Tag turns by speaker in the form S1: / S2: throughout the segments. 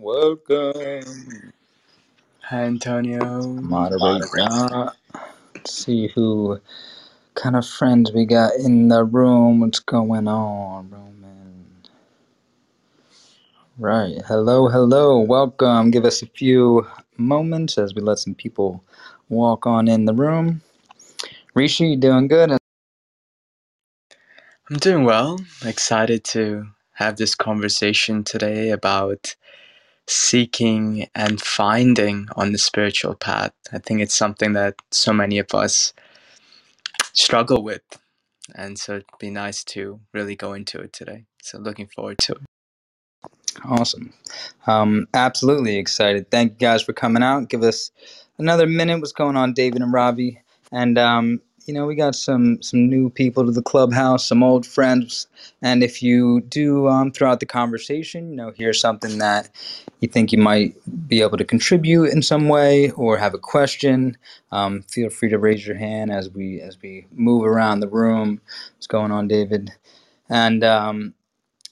S1: Welcome.
S2: Hi, Antonio.
S1: Moderate now. See who kind of friends we got in the room. What's going on, Roman? Right. Hello, hello. Welcome. Give us a few moments as we let some people walk on in the room. Rishi, you doing good?
S2: I'm doing well. Excited to have this conversation today about seeking and finding on the spiritual path. I think it's something that so many of us struggle with. And so it'd be nice to really go into it today. So looking forward to it.
S1: Awesome. Um, absolutely excited. Thank you guys for coming out. Give us another minute. What's going on, David and Robbie? And um, you know, we got some some new people to the clubhouse, some old friends. And if you do um, throughout the conversation, you know, hear something that you think you might be able to contribute in some way, or have a question, um, feel free to raise your hand as we as we move around the room. What's going on, David? And um,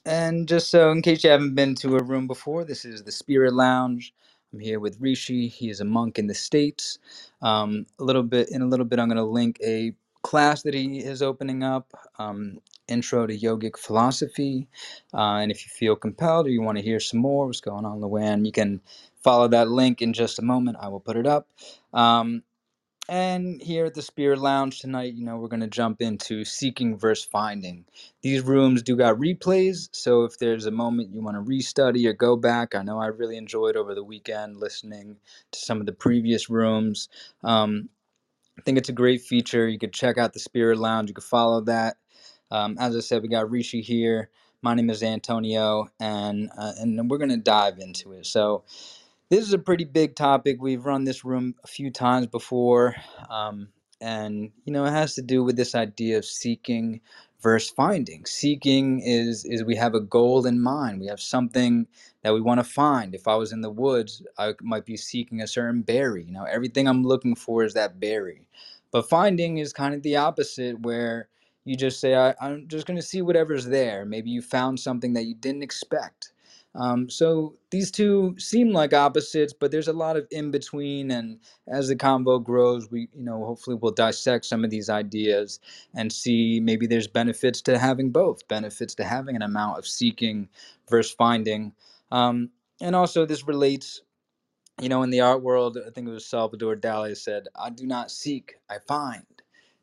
S1: and just so, in case you haven't been to a room before, this is the Spirit Lounge. I'm here with Rishi. He is a monk in the States. Um, a little bit, in a little bit, I'm going to link a class that he is opening up, um, Intro to Yogic Philosophy. Uh, and if you feel compelled or you want to hear some more, what's going on, Luann, you can follow that link in just a moment. I will put it up. Um, and here at the Spirit Lounge tonight, you know, we're going to jump into seeking versus finding. These rooms do got replays, so if there's a moment you want to restudy or go back, I know I really enjoyed over the weekend listening to some of the previous rooms. Um, I think it's a great feature. You could check out the Spirit Lounge, you could follow that. Um, as I said, we got Rishi here. My name is Antonio, and uh, and we're going to dive into it. So, this is a pretty big topic. We've run this room a few times before. Um, and, you know, it has to do with this idea of seeking versus finding. Seeking is is we have a goal in mind. We have something that we want to find. If I was in the woods, I might be seeking a certain berry. You know, everything I'm looking for is that berry. But finding is kind of the opposite where you just say, I, I'm just going to see whatever's there. Maybe you found something that you didn't expect um, so these two seem like opposites, but there's a lot of in between. And as the convo grows, we, you know, hopefully we'll dissect some of these ideas and see maybe there's benefits to having both, benefits to having an amount of seeking versus finding. Um, and also, this relates, you know, in the art world. I think it was Salvador Dali said, "I do not seek, I find,"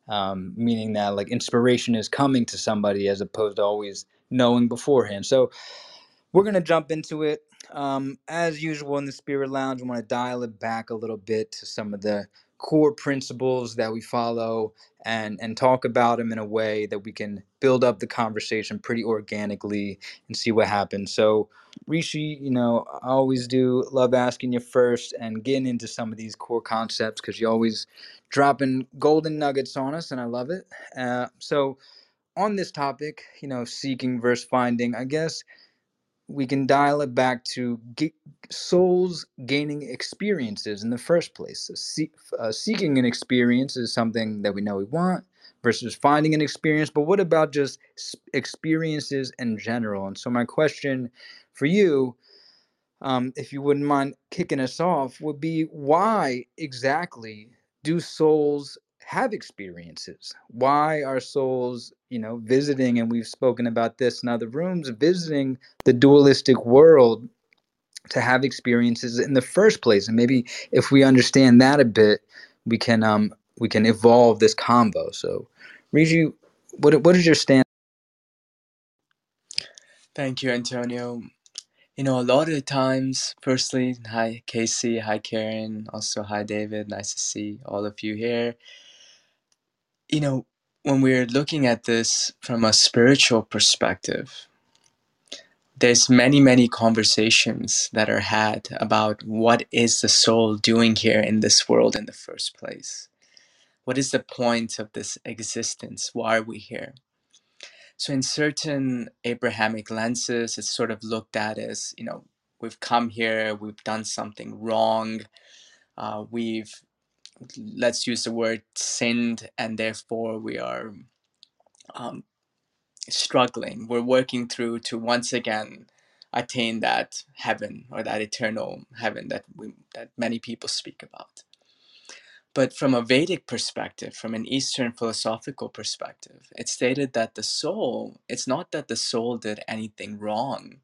S1: um, meaning that like inspiration is coming to somebody as opposed to always knowing beforehand. So we're going to jump into it. Um, as usual in the Spirit Lounge, we want to dial it back a little bit to some of the core principles that we follow and, and talk about them in a way that we can build up the conversation pretty organically and see what happens. So, Rishi, you know, I always do love asking you first and getting into some of these core concepts because you're always dropping golden nuggets on us, and I love it. Uh, so, on this topic, you know, seeking versus finding, I guess we can dial it back to ge- souls gaining experiences in the first place. Uh, seeking an experience is something that we know we want versus finding an experience. But what about just experiences in general? And so, my question for you um, if you wouldn't mind kicking us off, would be why exactly do souls have experiences? Why are souls, you know, visiting, and we've spoken about this in other rooms, visiting the dualistic world to have experiences in the first place? And maybe if we understand that a bit, we can um we can evolve this combo So, Rishi, what what is your stand?
S2: Thank you, Antonio. You know, a lot of the times, firstly, hi Casey, hi Karen, also hi David. Nice to see all of you here. You know, when we're looking at this from a spiritual perspective, there's many, many conversations that are had about what is the soul doing here in this world in the first place? What is the point of this existence? Why are we here? So, in certain Abrahamic lenses, it's sort of looked at as, you know, we've come here, we've done something wrong, uh, we've, let's use the word sinned, and therefore we are um, struggling. We're working through to once again attain that heaven or that eternal heaven that we that many people speak about. But from a Vedic perspective, from an Eastern philosophical perspective, it's stated that the soul, it's not that the soul did anything wrong.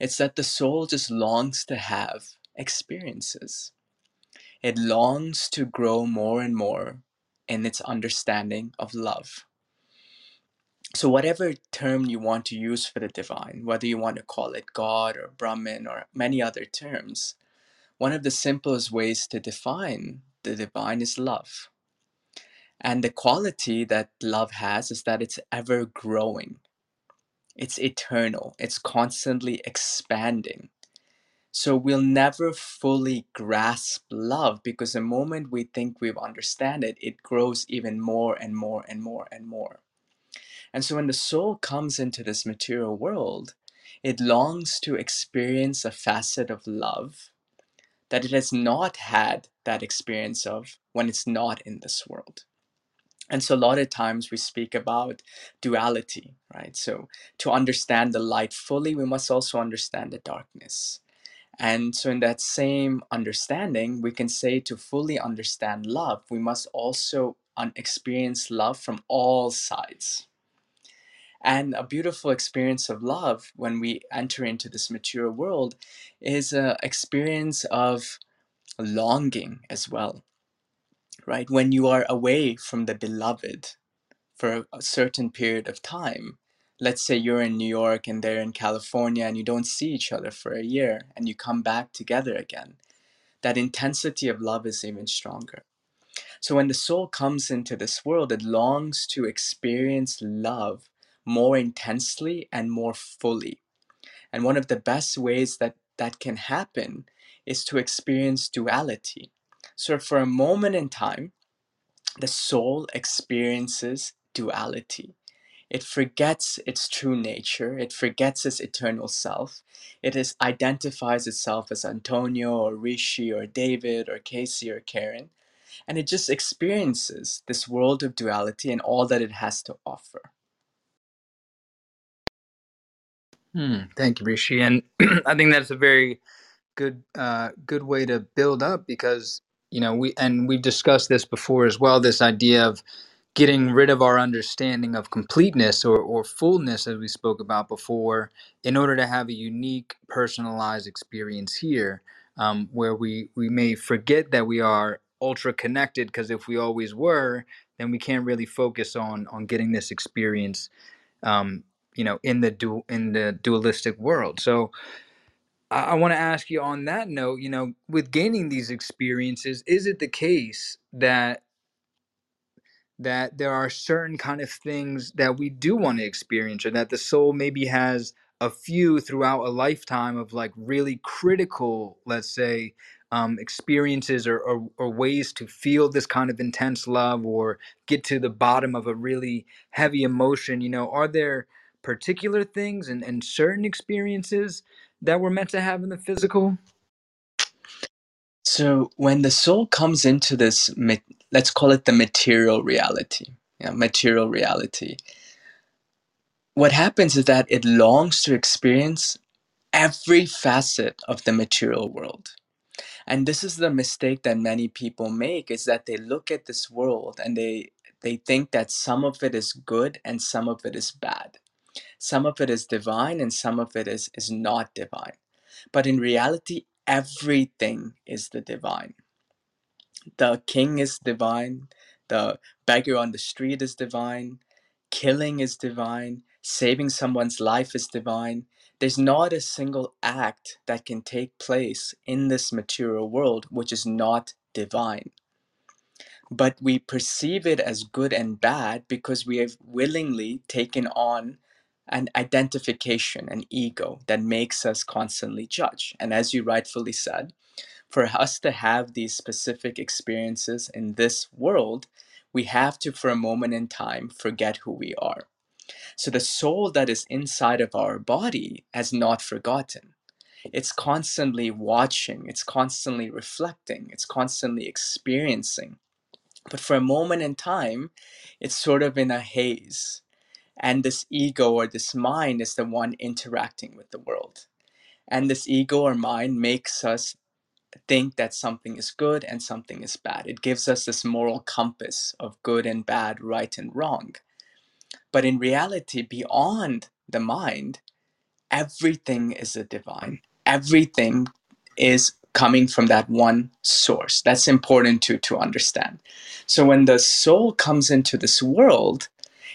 S2: It's that the soul just longs to have experiences. It longs to grow more and more in its understanding of love. So, whatever term you want to use for the divine, whether you want to call it God or Brahman or many other terms, one of the simplest ways to define the divine is love. And the quality that love has is that it's ever growing, it's eternal, it's constantly expanding. So we'll never fully grasp love because the moment we think we've understand it, it grows even more and more and more and more. And so when the soul comes into this material world, it longs to experience a facet of love that it has not had that experience of when it's not in this world. And so a lot of times we speak about duality, right? So to understand the light fully, we must also understand the darkness. And so, in that same understanding, we can say to fully understand love, we must also experience love from all sides. And a beautiful experience of love when we enter into this mature world is an experience of longing as well, right? When you are away from the beloved for a certain period of time, let's say you're in New York and they're in California and you don't see each other for a year and you come back together again, that intensity of love is even stronger. So when the soul comes into this world, it longs to experience love more intensely and more fully. And one of the best ways that that can happen is to experience duality. So for a moment in time, the soul experiences duality. It forgets its true nature. It forgets its eternal self. It is identifies itself as Antonio or Rishi or David or Casey or Karen, and it just experiences this world of duality and all that it has to offer.
S1: Hmm, thank you, Rishi. And I think that's a very good uh, good way to build up because you know we and we've discussed this before as well. This idea of getting rid of our understanding of completeness or, or fullness, as we spoke about before, in order to have a unique, personalized experience here, um, where we we may forget that we are ultra connected because if we always were, then we can't really focus on on getting this experience um, you know in the dual in the dualistic world. So i, I want to ask you on that note you know with gaining these experiences is it the case that that there are certain kind of things that we do want to experience or that the soul maybe has a few throughout a lifetime of like really critical let's say um, experiences or, or, or ways to feel this kind of intense love or get to the bottom of a really heavy emotion you know are there particular things and, and certain experiences that we're meant to have in the physical?
S2: So when the soul comes into this, let's call it the material reality, material reality, what happens is that it longs to experience every facet of the material world. And this is the mistake that many people make is that they look at this world and they they think that some of it is good and some of it is bad. Some of it is divine and some of it is, is not divine. But in reality, everything is the divine the king is divine, the beggar on the street is divine, killing is divine, saving someone's life is divine. There's not a single act that can take place in this material world which is not divine. But we perceive it as good and bad because we have willingly taken on an identification, an ego that makes us constantly judge. And as you rightfully said, for us to have these specific experiences in this world, we have to, for a moment in time, forget who we are. So the soul that is inside of our body has not forgotten. It's constantly watching, it's constantly reflecting, it's constantly experiencing. But for a moment in time, it's sort of in a haze. And this ego or this mind is the one interacting with the world. And this ego or mind makes us think that something is good and something is bad. It gives us this moral compass of good and bad, right and wrong. But in reality, beyond the mind, everything is a divine. Everything is coming from that one source. That's important to, to understand. So when the soul comes into this world,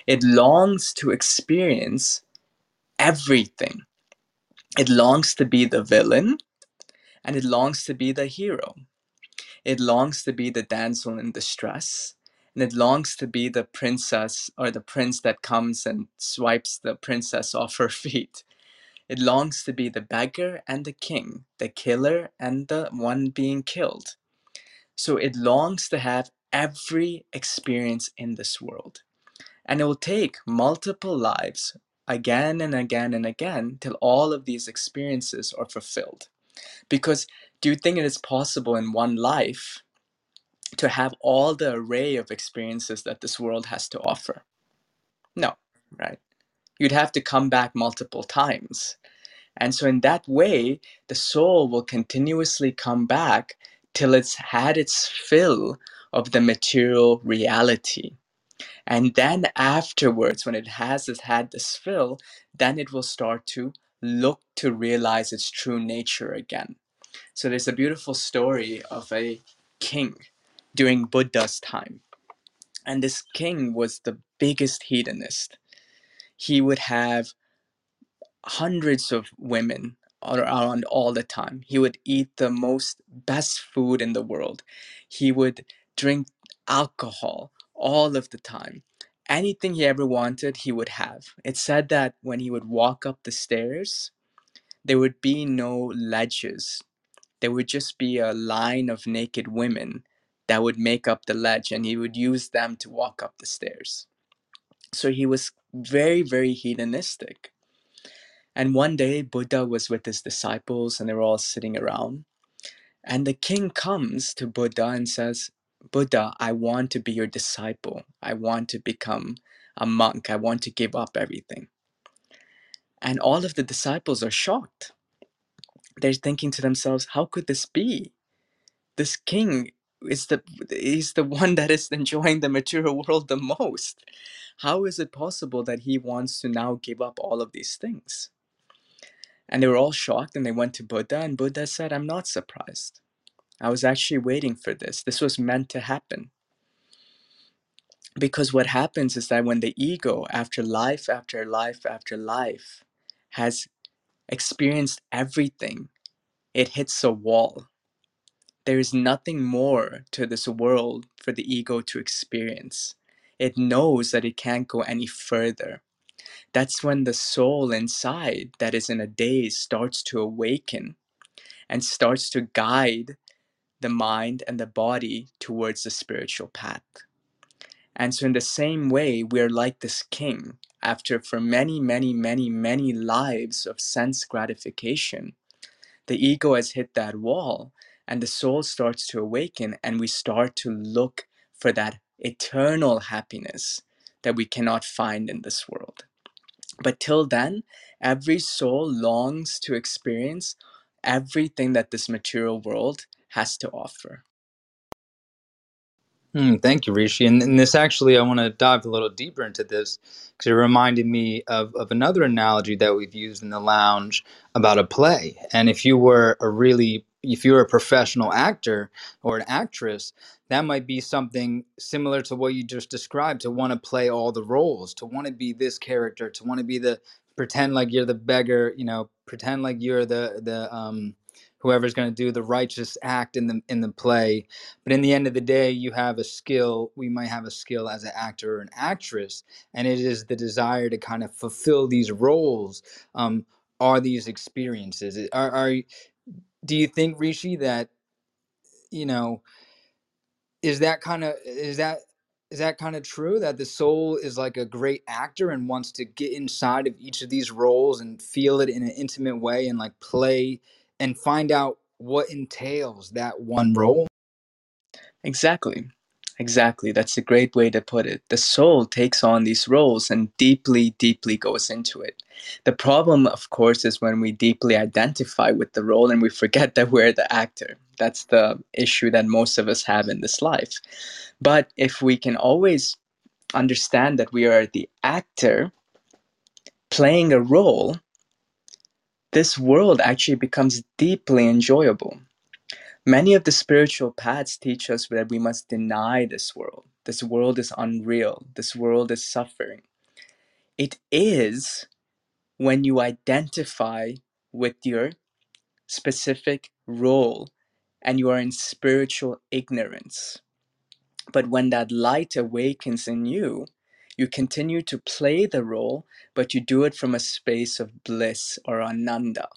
S2: it longs to experience everything. It longs to be the villain and it longs to be the hero. It longs to be the damsel in distress and it longs to be the princess or the prince that comes and swipes the princess off her feet. It longs to be the beggar and the king, the killer and the one being killed. So it longs to have every experience in this world. And it will take multiple lives again and again and again till all of these experiences are fulfilled. Because do you think it is possible in one life to have all the array of experiences that this world has to offer? No, right? You'd have to come back multiple times. And so, in that way, the soul will continuously come back till it's had its fill of the material reality. And then, afterwards, when it has had this fill, then it will start to look to realize its true nature again. So, there's a beautiful story of a king during Buddha's time. And this king was the biggest hedonist. He would have hundreds of women around all the time. He would eat the most best food in the world. He would drink alcohol all of the time. Anything he ever wanted, he would have. It said that when he would walk up the stairs, there would be no ledges. There would just be a line of naked women that would make up the ledge, and he would use them to walk up the stairs. So he was very, very hedonistic. And one day, Buddha was with his disciples and they were all sitting around. And the king comes to Buddha and says, Buddha, I want to be your disciple. I want to become a monk. I want to give up everything. And all of the disciples are shocked. They're thinking to themselves, how could this be? This king is the he's the one that is enjoying the material world the most. How is it possible that he wants to now give up all of these things? And they were all shocked and they went to Buddha, and Buddha said, I'm not surprised. I was actually waiting for this. This was meant to happen. Because what happens is that when the ego, after life after life after life, has experienced everything, it hits a wall. There is nothing more to this world for the ego to experience. It knows that it can't go any further that's when the soul inside that is in a daze starts to awaken and starts to guide the mind and the body towards the spiritual path. And so, in the same way, we're like this king after, for many, many, many, many lives of sense gratification, the ego has hit that wall and the soul starts to awaken, and we start to look for that eternal happiness that we cannot find in this world. But till then, every soul longs to experience everything that this material world has to offer.
S1: Mm, thank you, Rishi. And, and, this actually, I want to dive a little deeper into this because it reminded me of, of another analogy that we've used in the lounge about a play. And if you were a really, if you were a professional actor or an actress, that might be something similar to what you just described to want to play all the roles, to want to be this character, to want to be the pretend like you're the beggar, you know, pretend like you're the, the, um, whoever's going to do the righteous act in the in the play. But in the end of the day you have a skill we might have a skill as an actor or an actress and it is the desire to kind of fulfill these roles um, are these experiences. Are, are do you think rishi that you know is that kind of is that is that kind of true that the soul is like a great actor and wants to get inside of each of these roles and feel it in an intimate way and like play and find out what entails that one role
S2: exactly Exactly. That's a great way to put it. The soul takes on these roles and deeply, deeply goes into it. The problem, of course, is when we deeply identify with the role and we forget that we're the actor. That's the issue that most of us have in this life. But if we can always understand that we are the actor playing a role, this world actually becomes deeply enjoyable. Many of the spiritual paths teach us that we must deny this world. This world is unreal. This world is suffering. It is when you identify with your specific role and you are in spiritual ignorance. But when that light awakens in you, you continue to play the role, but you do it from a space of bliss or ananda.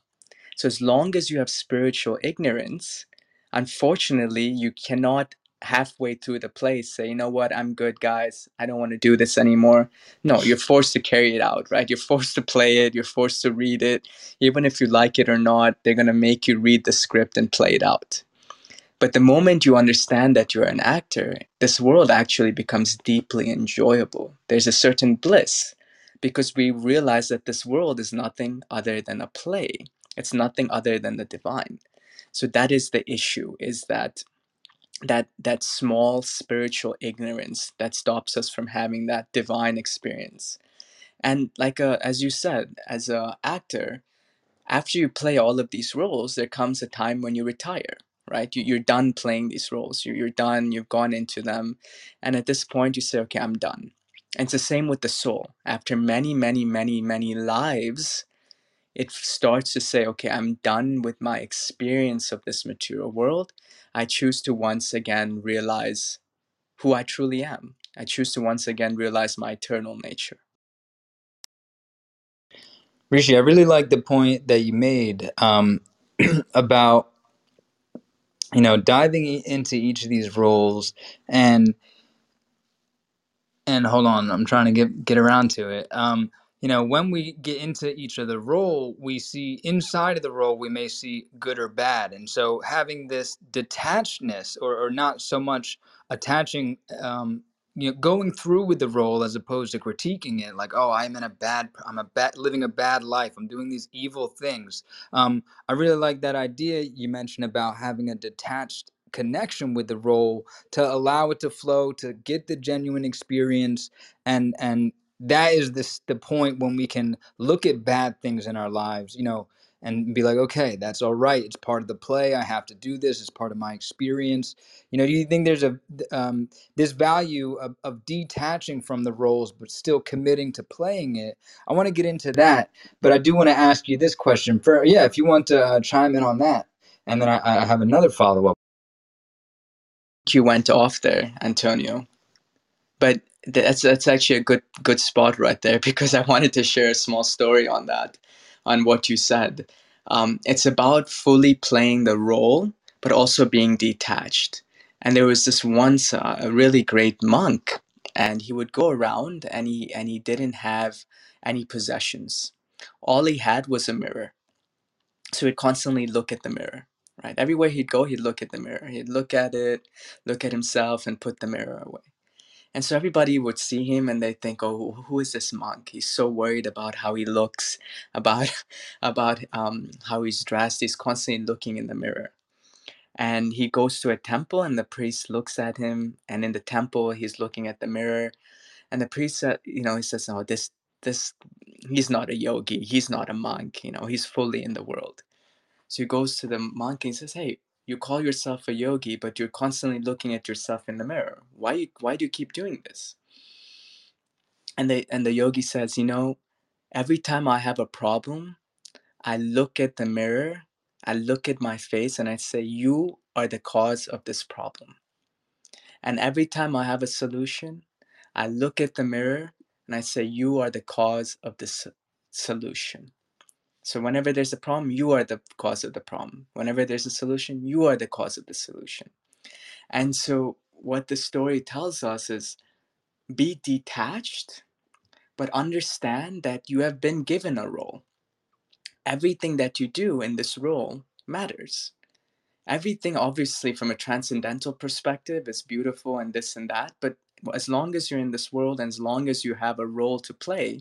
S2: So as long as you have spiritual ignorance, unfortunately, you cannot halfway through the play say, you know what, I'm good, guys. I don't want to do this anymore. No, you're forced to carry it out, right? You're forced to play it. You're forced to read it. Even if you like it or not, they're going to make you read the script and play it out. But the moment you understand that you're an actor, this world actually becomes deeply enjoyable. There's a certain bliss because we realize that this world is nothing other than a play. It's nothing other than the divine. So that is the issue is that that that small spiritual ignorance that stops us from having that divine experience. And like a, uh, as you said as a actor after you play all of these roles there comes a time when you retire right you, you're done playing these roles you're, you're done you've gone into them and at this point you say okay i'm done and it's the same with the soul after many many many many lives it starts to say, okay, I'm done with my experience of this material world. I choose to once again realize who I truly am. I choose to once again realize my eternal nature.
S1: Rishi, I really like the point that you made um, about you know diving into each of these roles and and hold on, I'm trying to get get around to it. Um, you know, when we get into each of the role, we see inside of the role we may see good or bad, and so having this detachedness, or, or not so much attaching, um, you know, going through with the role as opposed to critiquing it, like, oh, I'm in a bad, I'm a bad, living a bad life, I'm doing these evil things. Um, I really like that idea you mentioned about having a detached connection with the role to allow it to flow to get the genuine experience and and that is this the point when we can look at bad things in our lives you know and be like okay that's all right it's part of the play i have to do this it's part of my experience. You know do you think there's a um, this value of, of detaching from the roles but still committing to playing it? I want to get into that but i do want to ask you this question for yeah if you want to uh, chime in on that and then I, I have another follow-up.
S2: You went off there, Antonio. But that's that's actually a good good spot right there because I wanted to share a small story on that, on what you said. Um, it's about fully playing the role, but also being detached. And there was this once uh, a really great monk, and he would go around and he and he didn't have any possessions. All he had was a mirror, so he'd constantly look at the mirror right? Everywhere he'd go, he'd look at the mirror. He'd look at it, look at himself, and put the mirror away. And so everybody would see him and they think, "Oh, who is this monk? He's so worried about how he looks, about about um, how he's dressed. He's constantly looking in the mirror." And he goes to a temple, and the priest looks at him. And in the temple, he's looking at the mirror, and the priest said, "You know, he says, oh, this this he's not a yogi. He's not a monk. You know, he's fully in the world." So he goes to the monk and he says, Hey, you call yourself a yogi, but you're constantly looking at yourself in the mirror. Why, why do you keep doing this? And, they, and the yogi says, You know, every time I have a problem, I look at the mirror, I look at my face, and I say, You are the cause of this problem. And every time I have a solution, I look at the mirror and I say, You are the cause of this solution. So whenever there's a problem, you are the cause of the problem. Whenever there's a solution, you are the cause of the solution. And so what the story tells us is be detached, but understand that you have been given a role. Everything that you do in this role matters. everything obviously from a transcendental perspective is beautiful and this and that but as long as you're in this world and as long as you have a role to play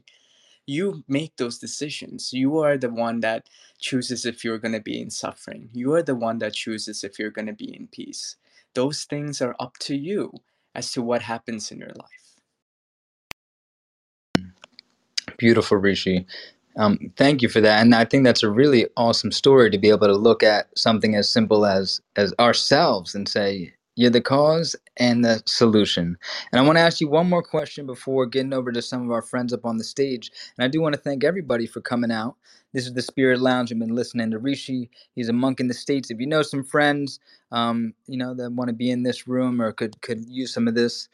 S2: you make those decisions. You are the one that chooses if you're going to be in suffering. You are the one that chooses if you're going to be in peace. Those things are up to you as to what happens in your life.
S1: Beautiful, Rishi. Um, thank you for that, and I think that's a really awesome story to be able to look at something as simple as as ourselves and say you're the cause and the solution. And I want to ask you one more question before getting over to some of our friends up on the stage. And I do want to thank everybody for coming out. This is the Spirit Lounge. I've been listening to Rishi. He's a monk in the states. If you know some friends, um, you know that want to be in this room or could could use some of this.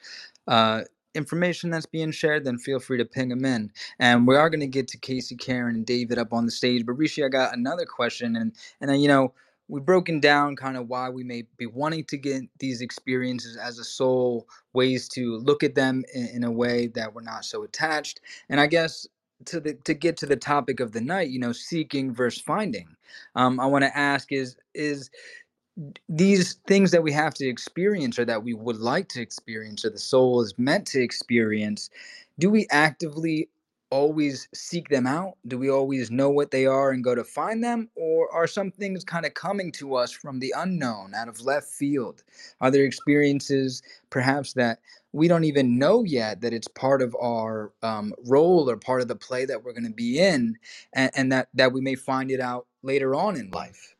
S1: Uh, information that's being shared, then feel free to ping them in. And we are going to get to Casey, Karen, and David up on the stage. But Rishi, I got another question, and and then, you know we've broken down kind of why we may be wanting to get these experiences as a soul, ways to look at them in, in a way that we're not so attached. And I guess to the to get to the topic of the night, you know, seeking versus finding. Um, I want to ask is is these things that we have to experience or that we would like to experience or the soul is meant to experience do we actively always seek them out? Do we always know what they are and go to find them? Or are some things kind of coming to us from the unknown out of left field? Are there experiences perhaps that we don't even know yet that it's part of our um, role or part of the play that we're going to be in and, and that that we may find it out later on in life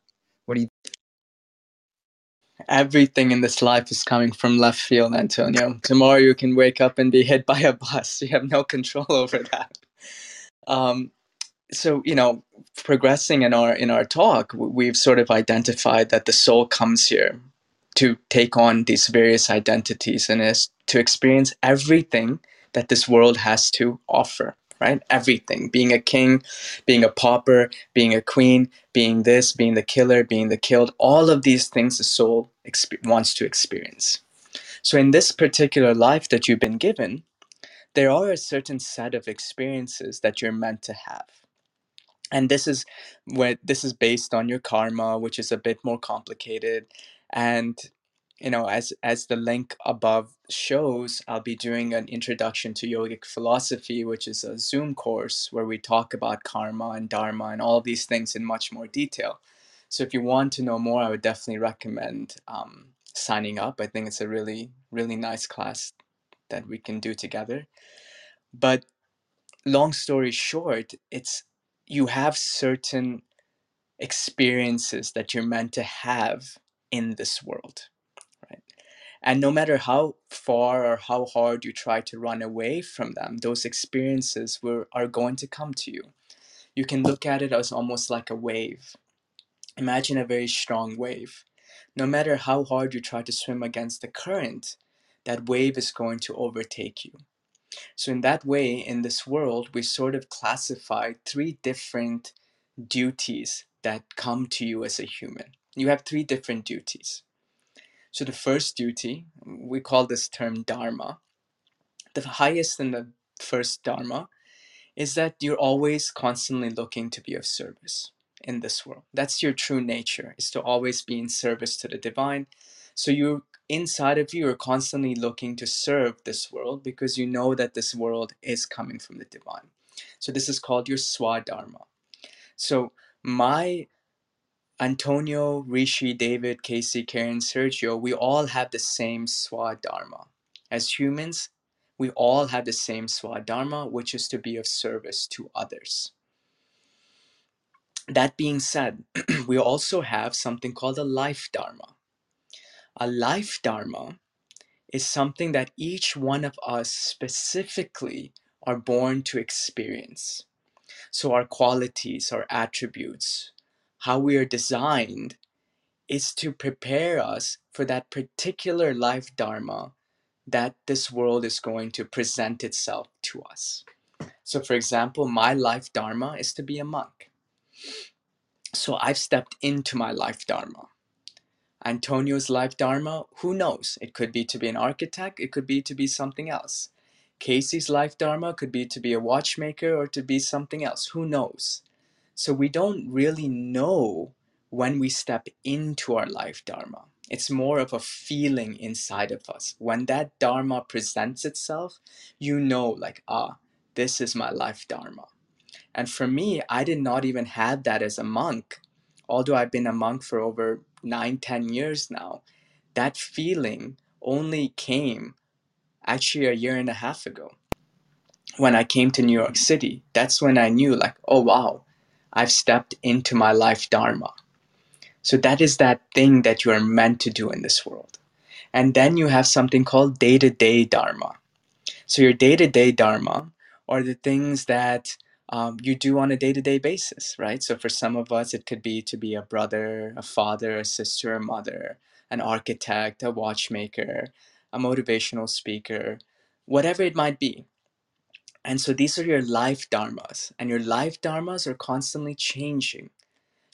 S2: everything in this life is coming from left field, Antonio. Tomorrow you can wake up and be hit by a bus. You have no control over that. Um, so you know, progressing in our in our talk, we've sort of identified that the soul comes here to take on these various identities and is to experience everything that this world has to offer right? Everything being a king, being a pauper, being a queen, being this, being the killer, being the killed, all of these things the soul exp- wants to experience. So, in this particular life that you've been given, there are a certain set of experiences that you're meant to have. And this is what this is based on your karma, which is a bit more complicated. And you know as as the link above shows i'll be doing an introduction to yogic philosophy which is a zoom course where we talk about karma and dharma and all these things in much more detail. So if you want to know more i would definitely recommend um, signing up. I think it's a really really nice class that we can do together. But long story short it's you have certain experiences that you're meant to have in this world and no matter how far or how hard you try to run away from them, those experiences were, are going to come to you. You can look at it as almost like a wave. Imagine a very strong wave. No matter how hard you try to swim against the current, that wave is going to overtake you. So, in that way, in this world, we sort of classify three different duties that come to you as a human. You have three different duties. So the first duty, we call this term dharma. The highest and the first dharma is that you're always constantly looking to be of service in this world. That's your true nature, is to always be in service to the divine. So you inside of you are constantly looking to serve this world because you know that this world is coming from the divine. So this is called your swadharma. So my Antonio, Rishi, David, Casey, Karen, Sergio, we all have the same swadharma. As humans, we all have the same swadharma, which is to be of service to others. That being said, we also have something called a life dharma. A life dharma is something that each one of us specifically are born to experience. So, our qualities, our attributes, how we are designed is to prepare us for that particular life dharma that this world is going to present itself to us. So, for example, my life dharma is to be a monk. So, I've stepped into my life dharma. Antonio's life dharma, who knows? It could be to be an architect, it could be to be something else. Casey's life dharma could be to be a watchmaker or to be something else. Who knows? So, we don't really know when we step into our life dharma. It's more of a feeling inside of us. When that dharma presents itself, you know, like, ah, this is my life dharma. And for me, I did not even have that as a monk. Although I've been a monk for over nine, ten years now, that feeling only came actually a year and a half ago when I came to New York City. That's when I knew, like, oh wow, I've stepped into my life dharma. So that is that thing that you are meant to do in this world. And then you have something called day to day dharma. So your day to day dharma are the things that um, you do on a day to day basis, right? So for some of us, it could be to be a brother, a father, a sister, a mother, an architect, a watchmaker, a motivational speaker, whatever it might be. And so these are your life dharmas, and your life dharmas are constantly changing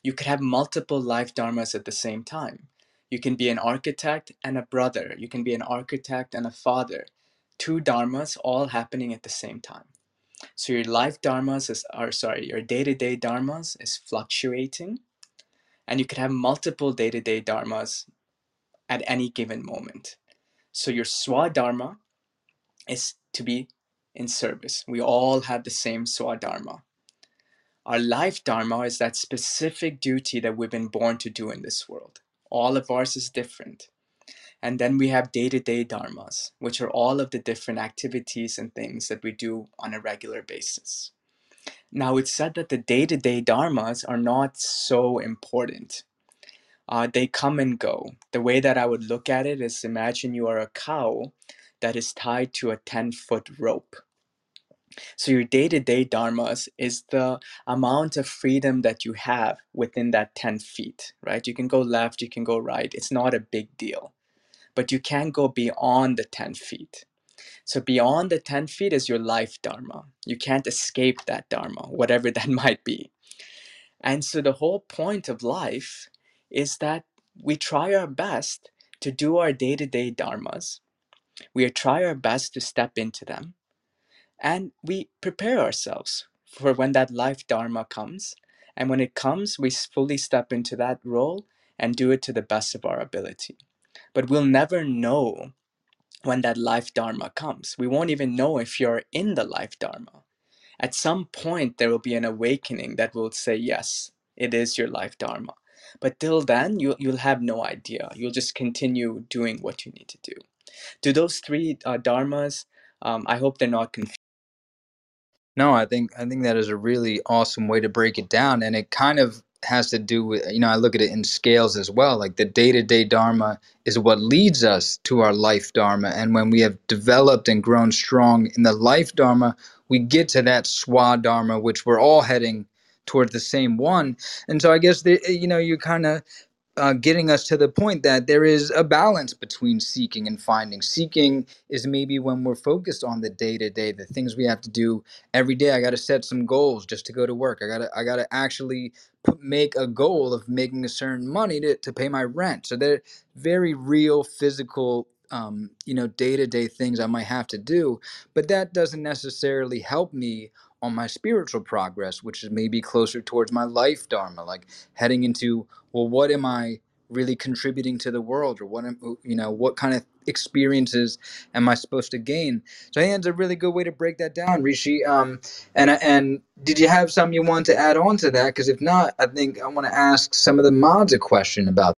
S2: you could have multiple life dharmas at the same time. You can be an architect and a brother. You can be an architect and a father. Two dharmas all happening at the same time. So your life dharmas is, or sorry, your day-to-day dharmas is fluctuating, and you could have multiple day-to-day dharmas at any given moment. So your swadharma is to be in service. We all have the same swadharma. Our life dharma is that specific duty that we've been born to do in this world. All of ours is different. And then we have day to day dharmas, which are all of the different activities and things that we do on a regular basis. Now, it's said that the day to day dharmas are not so important. Uh, they come and go. The way that I would look at it is imagine you are a cow that is tied to a 10 foot rope. So your day-to-day dharmas is the amount of freedom that you have within that 10 feet, right? You can go left, you can go right. It's not a big deal. But you can't go beyond the 10 feet. So beyond the 10 feet is your life dharma. You can't escape that dharma, whatever that might be. And so the whole point of life is that we try our best to do our day-to-day dharmas. We try our best to step into them and we prepare ourselves for when that life dharma comes. And when it comes, we fully step into that role and do it to the best of our ability. But we'll never know when that life dharma comes. We won't even know if you're in the life dharma. At some point, there will be an awakening that will say, yes, it is your life dharma. But till then, you, you'll have no idea. You'll just continue doing what you need to do. Do those three uh, dharmas, um, I hope they're not confused
S1: No, I think I think that is a really awesome way to break it down, and it kind of has to do with you know I look at it in scales as well. Like the day to day dharma is what leads us to our life dharma, and when we have developed and grown strong in the life dharma, we get to that swa dharma, which we're all heading towards the same one. And so I guess the, you know you kind of uh, getting us to the point that there is a balance between seeking and finding. Seeking is maybe when we're focused on the day to day, the things we have to do every day. I got to set some goals just to go to work. I got to I got to actually put, make a goal of making a certain money to, to pay my rent. So they're very real, physical. Um, you know, day to day things I might have to do, but that doesn't necessarily help me on my spiritual progress, which is maybe closer towards my life dharma, like heading into well, what am I really contributing to the world, or what am you know what kind of experiences am I supposed to gain? So I it's a really good way to break that down, Rishi. Um, and and did you have some you want to add on to that? Because if not, I think I want to ask some of the mods a question about.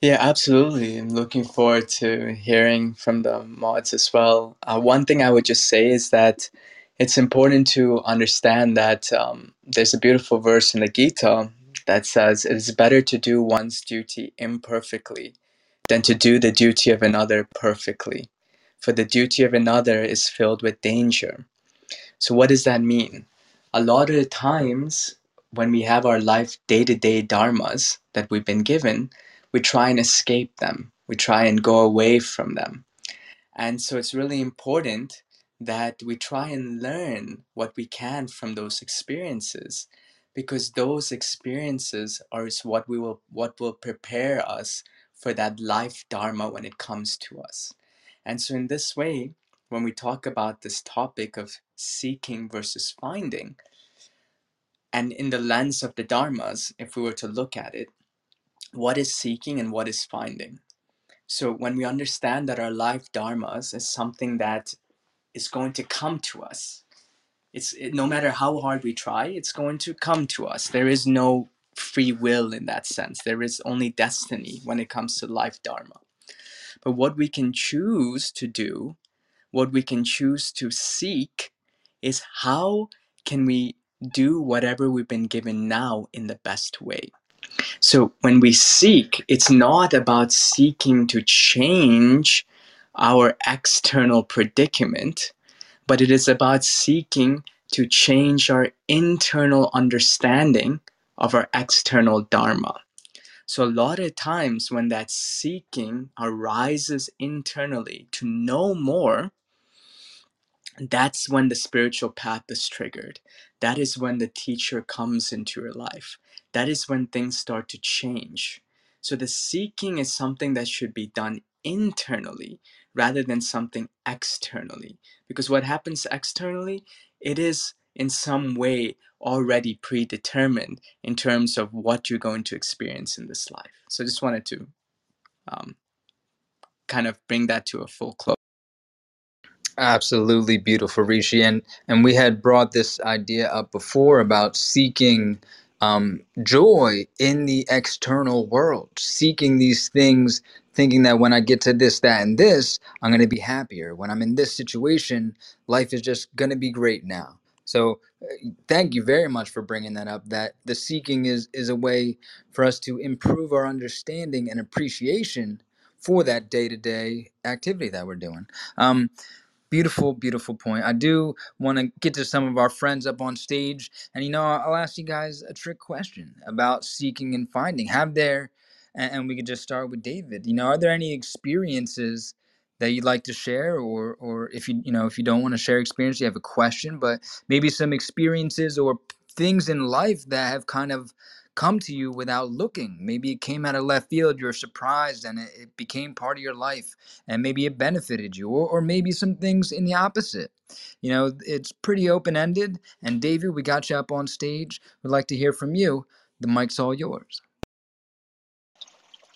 S2: Yeah, absolutely. I'm looking forward to hearing from the mods as well. Uh, one thing I would just say is that it's important to understand that um, there's a beautiful verse in the Gita that says it is better to do one's duty imperfectly than to do the duty of another perfectly. For the duty of another is filled with danger. So, what does that mean? A lot of the times when we have our life day to day dharmas that we've been given, we try and escape them, we try and go away from them. And so, it's really important that we try and learn what we can from those experiences because those experiences are what we will what will prepare us for that life dharma when it comes to us and so in this way when we talk about this topic of seeking versus finding And in the lens of the dharmas, if we were to look at it, what is seeking and what is finding? So when we understand that our life dharmas is something that is going to come to us, it's it, no matter how hard we try, it's going to come to us. There is no free will in that sense. There is only destiny when it comes to life dharma. But what we can choose to do, what we can choose to seek, is how can we do whatever we've been given now in the best way. So when we seek, it's not about seeking to change our external predicament, but it is about seeking to change our internal understanding of our external dharma. So, a lot of times when that seeking arises internally to know more, that's when the spiritual path is triggered. That is when the teacher comes into your life. That is when things start to change. So the seeking is something that should be done internally rather than something externally. Because what happens externally, it is in some way already predetermined in terms of what you're going to experience in this life. So I just wanted to um, kind of bring that to a full close.
S1: Absolutely beautiful, Rishi. And and we had brought this idea up before about seeking um, joy in the external world, seeking these things, thinking that when I get to this, that, and this, I'm going to be happier. When I'm in this situation, life is just going to be great now. So, uh, thank you very much for bringing that up. That the seeking is is a way for us to improve our understanding and appreciation for that day to day activity that we're doing. Um, Beautiful, beautiful point. I do want to get to some of our friends up on stage. And, you know, I'll ask you guys a trick question about seeking and finding. Have there, and, we could just start with David, you know, are there any experiences that you'd like to share or or if you you know if you don't want to share experience you have a question but maybe some experiences or things in life that have kind of come to you without looking maybe it came out of left field you're surprised and it, it became part of your life and maybe it benefited you or, or maybe some things in the opposite you know it's pretty open-ended and david we got you up on stage we'd like to hear from you the mic's all yours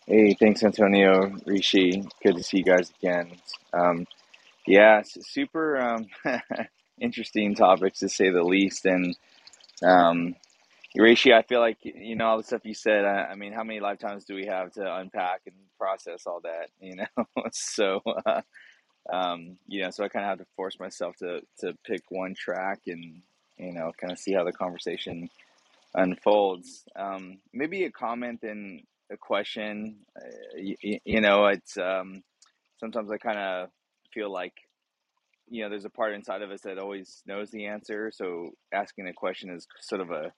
S3: Hey, thanks, Antonio, Rishi. Good to see you guys again. Um, yeah, super um, interesting topics to say the least. And um, Rishi, I feel like you know all the stuff you said. I, I mean, how many lifetimes do we have to unpack and process all that? You know, so uh, um, you know, so I kind of have to force myself to to pick one track and you know, kind of see how the conversation unfolds. Um, maybe a comment and a question. Uh, you, you know, it's um, sometimes I kind of feel like you know there's a part inside of us that always knows the answer. So asking a question is sort of a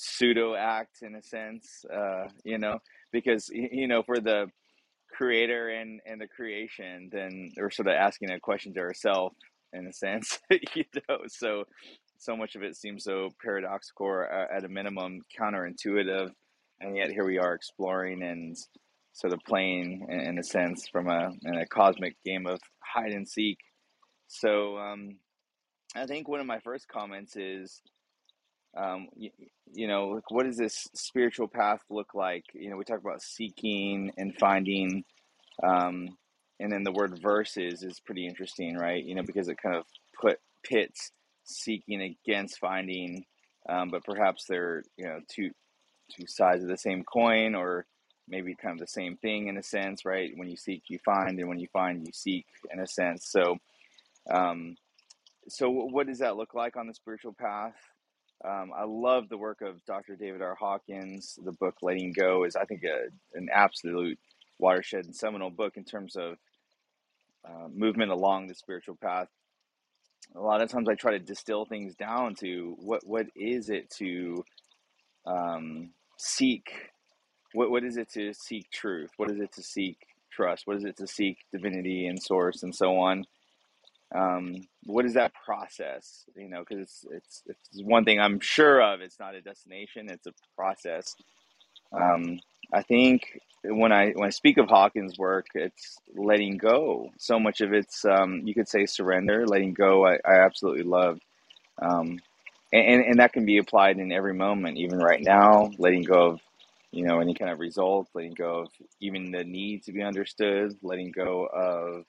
S3: pseudo act in a sense. Uh, you know, because you know for the creator and and the creation, then we're sort of asking a question to ourselves in a sense. you know, so so much of it seems so paradoxical or uh, at a minimum counterintuitive and yet here we are exploring and sort of playing in, in a sense from a in a cosmic game of hide and seek so um, i think one of my first comments is um, you, you know like what does this spiritual path look like you know we talk about seeking and finding um, and then the word verses is pretty interesting, right? You know, because it kind of put pits seeking against finding, um, but perhaps they're you know two two sides of the same coin, or maybe kind of the same thing in a sense, right? When you seek, you find, and when you find, you seek, in a sense. So, um, so what does that look like on the spiritual path? Um, I love the work of Dr. David R. Hawkins. The book "Letting Go" is, I think, a, an absolute watershed and seminal book in terms of uh, movement along the spiritual path. A lot of times, I try to distill things down to what what is it to um, seek. What what is it to seek truth? What is it to seek trust? What is it to seek divinity and source and so on? Um, what is that process? You know, because it's, it's it's one thing I'm sure of. It's not a destination. It's a process Um, I think when I when I speak of Hawkins' work, it's letting go. So much of it's um, you could say surrender, letting go. I, I absolutely love. Um, and and that can be applied in every moment, even right now, letting go of you know any kind of result, letting go of even the need to be understood, letting go of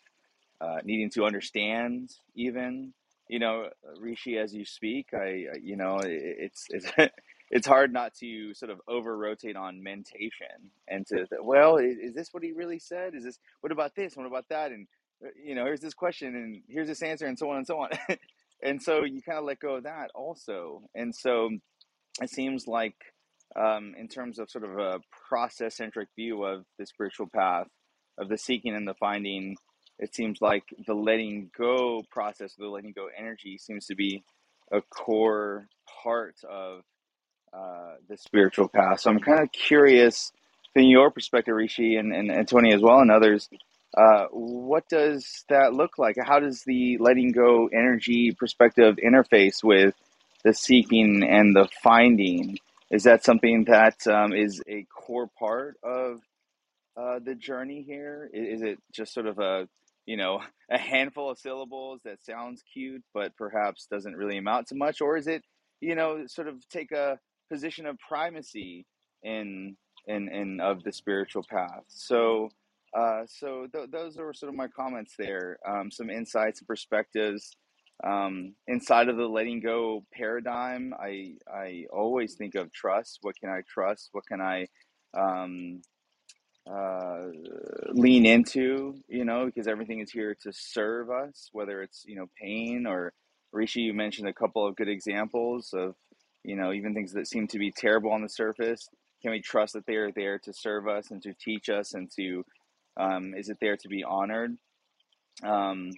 S3: uh, needing to understand even you know rishi as you speak i you know it's it's it's hard not to sort of over rotate on mentation and to well is, is this what he really said? Is this what about this? What about that? And uh, you know here's this question and here's this answer and so on and so on. And so you kind of let go of that also. And so it seems like um, in terms of sort of a process centric view of the spiritual path of the seeking and the finding it seems like the letting go process the letting go energy seems to be a core part of uh, the spiritual path. So I'm kind of curious, from your perspective, Rishi, and, and, and Tony as well, and others, uh, what does that look like? How does the letting go energy perspective interface with the seeking and the finding? Is that something that um, is a core part of uh, the journey here? Is it just sort of a you know a handful of syllables that sounds cute but perhaps doesn't really amount to much, or is it you know sort of take a position of primacy in in in of the spiritual path? So. Uh, so th- those are sort of my comments there. Um, some insights and perspectives um, inside of the letting go paradigm. I I always think of trust. What can I trust? What can I um, uh, lean into, you know, because everything is here to serve us, whether it's, you know, pain or Rishi, you mentioned a couple of good examples of, you know, even things that seem to be terrible on the surface. Can we trust that they are there to serve us and to teach us and to, um, is it there to be honored? Um,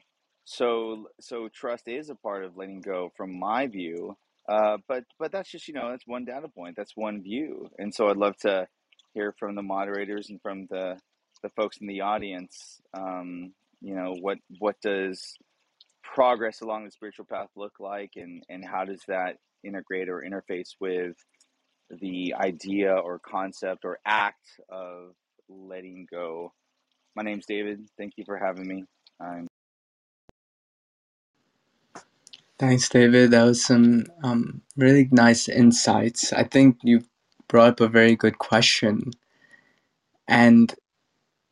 S3: so so trust is a part of letting go from my view. Uh, but but that's just you know that's one data point. That's one view. And so I'd love to hear from the moderators and from the the folks in the audience. Um, you know what what does progress along the spiritual path look like, and and how does that integrate or interface with the idea or concept or act of letting go. My name's David. Thank you for having me. I'm
S2: Thanks, David. That was some um, really nice insights. I think you brought up a very good question. And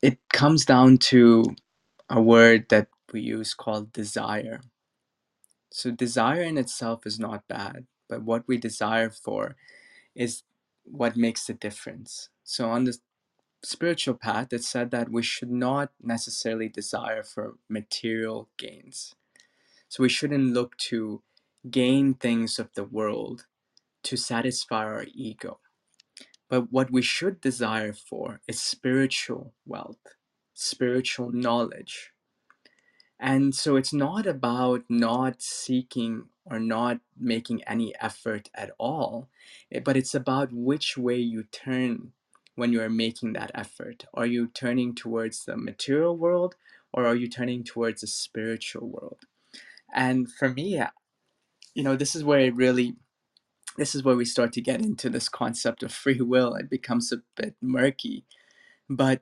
S2: it comes down to a word that we use called desire. So, desire in itself is not bad, but what we desire for is what makes the difference. So, on the spiritual path, it said that we should not necessarily desire for material gains. So, we shouldn't look to gain things of the world to satisfy our ego. But what we should desire for is spiritual wealth, spiritual knowledge, And so it's not about not seeking or not making any effort at all, eh, but it's about which way you turn when you are making that effort. Are you turning towards the material world or are you turning towards the spiritual world? And for me, you know, this is where it really this is where we start to get into this concept of free will. It becomes a bit murky, but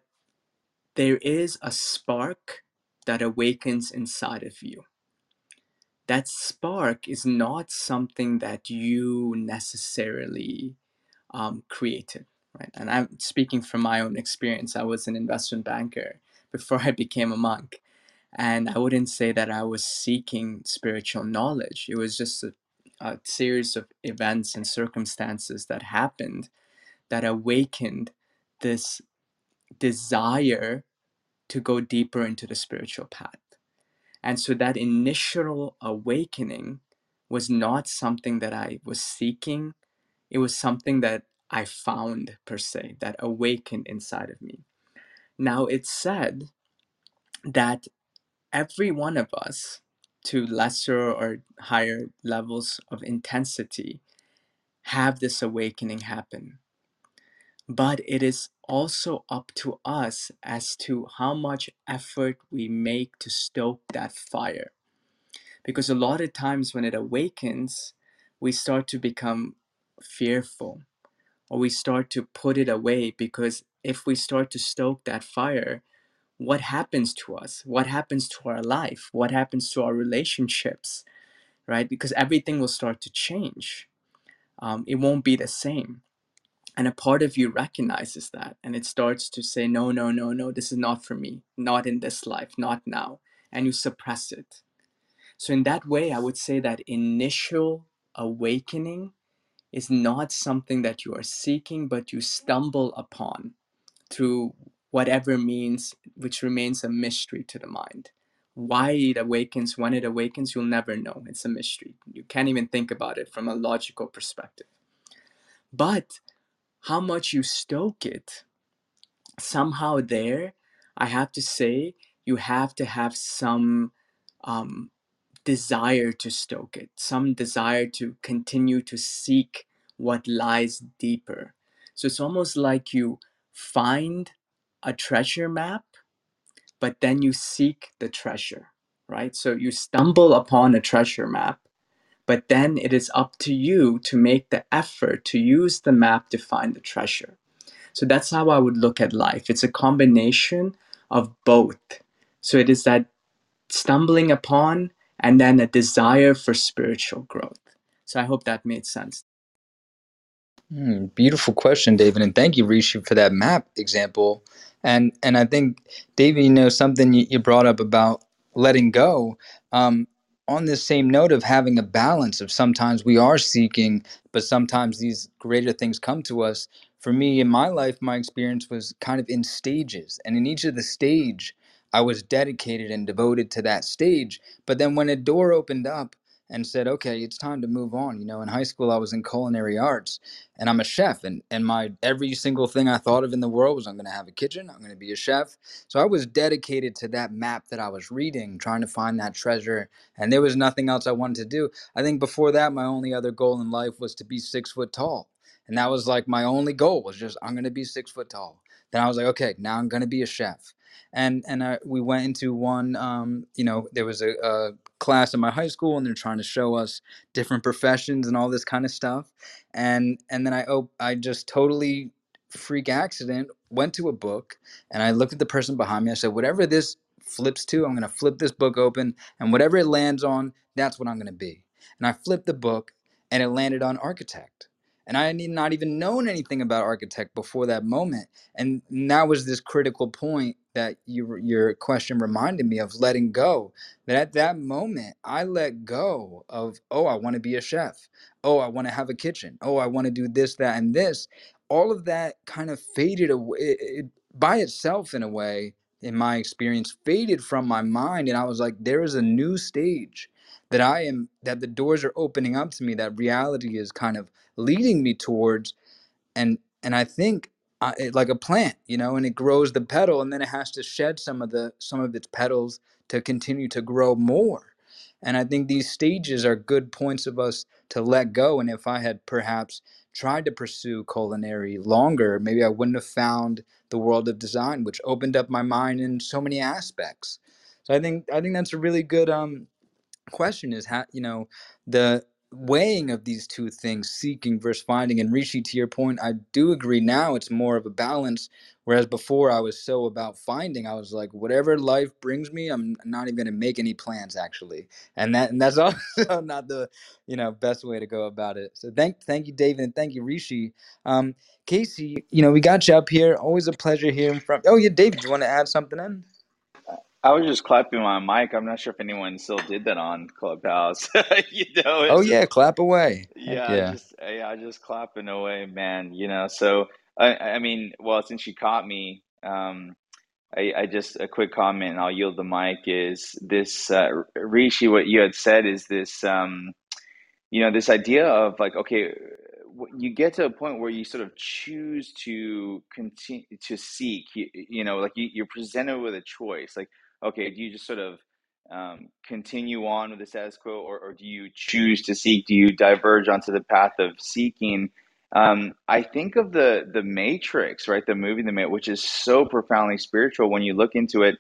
S2: there is a spark that awakens inside of you. That spark is not something that you necessarily um, created right? And i'm speaking from my own experience. I was an investment banker before i became a monk. And i wouldn't say that i was seeking spiritual knowledge. It was just a, a series of events and circumstances that happened that awakened this desire to go deeper into the spiritual path and so that initial awakening was not something that I was seeking. It was something that I found per se, that awakened inside of me. Now it's said that every one of us, to lesser or higher levels of intensity, have this awakening happen. But it is also up to us as to how much effort we make to stoke that fire because a lot of times when it awakens we start to become fearful or we start to put it away because if we start to stoke that fire what happens to us what happens to our life what happens to our relationships right? Because everything will start to change. Um, it won't be the same. And a part of you recognizes that and it starts to say, no, no, no, no, this is not for me, not in this life, not now. And you suppress it. So, in that way, I would say that initial awakening is not something that you are seeking, but you stumble upon through whatever means, which remains a mystery to the mind. Why it awakens, when it awakens, you'll never know. It's a mystery. You can't even think about it from a logical perspective. But how much you stoke it, somehow there, I have to say, you have to have some um, desire to stoke it, some desire to continue to seek what lies deeper. So it's almost like you find a treasure map, but then you seek the treasure, right? So you stumble upon a treasure map, but then it is up to you to make the effort to use the map to find the treasure. So that's how I would look at life. It's a combination of both. So it is that stumbling upon and then a desire for spiritual growth. So I hope that made sense.
S1: Hmm, beautiful question, David, and thank you, Rishi, for that map example. And and I think, David, you know something you, brought up about letting go. Um, on this same note of having a balance of sometimes we are seeking, but sometimes these greater things come to us. For me, in my life, my experience was kind of in stages, and in each of the stage, I was dedicated and devoted to that stage. But then when a door opened up and said, "Okay, it's time to move on," you know, in high school I was in culinary arts and I'm a chef and and my every single thing I thought of in the world was I'm going to have a kitchen, I'm going to be a chef. So I was dedicated to that map that I was reading, trying to find that treasure, and there was nothing else I wanted to do. I think before that my only other goal in life was to be 6 foot tall. And that was like my only goal was just I'm going to be 6 foot tall. Then I was like, okay, now I'm going to be a chef. And and I, we went into one um, you know, there was a, a class in my high school and they're trying to show us different professions and all this kind of stuff and and then I op- I just totally freak accident went to a book and I looked at the person behind me. I said, whatever this flips to, I'm gonna flip this book open, and whatever it lands on, that's what I'm gonna be. And I flipped the book, and it landed on architect. And I had not even known anything about architect before that moment. And that was this critical point that you, your question reminded me of letting go. That at that moment, I let go of, oh, I want to be a chef oh, I want to have a kitchen. Oh, I want to do this, that, and this. All of that kind of faded away it, it, by itself, in a way, in my experience, faded from my mind. And I was like, there is a new stage that I am, that the doors are opening up to me, that reality is kind of leading me towards and and I think uh, it, like a plant, you know, and it grows the petal, and then it has to shed some of the some of its petals to continue to grow more. And I think these stages are good points of us to let go. And if I had perhaps tried to pursue culinary longer, maybe I wouldn't have found the world of design, which opened up my mind in so many aspects. So I think I think that's a really good um, question is how you know the weighing of these two things seeking versus finding and rishi to your point i do agree now it's more of a balance whereas before i was so about finding i was like whatever life brings me i'm not even going to make any plans actually. And that and that's also not the you know best way to go about it. So thank thank you david and thank you rishi. Um casey you know we got you up here. Always a pleasure hearing from oh yeah david you want to add something in
S3: I was just clapping my mic. I'm not sure if anyone still did that on Clubhouse. you know,
S1: oh yeah clap away
S3: yeah,
S1: yeah
S3: just yeah, just clapping away, man. You know, so I I mean, well, since you caught me, um, I, I just a quick comment, and I'll yield the mic. Is this uh, Rishi? What you had said is this. Um, you know this idea of like okay you get to a point where you sort of choose to continue to seek you, you know like you, you're presented with a choice like okay do you just sort of um, continue on with the status quo or, or do you choose to seek do you diverge onto the path of seeking? Um, i think of the the matrix right the movie the matrix which is so profoundly spiritual when you look into it.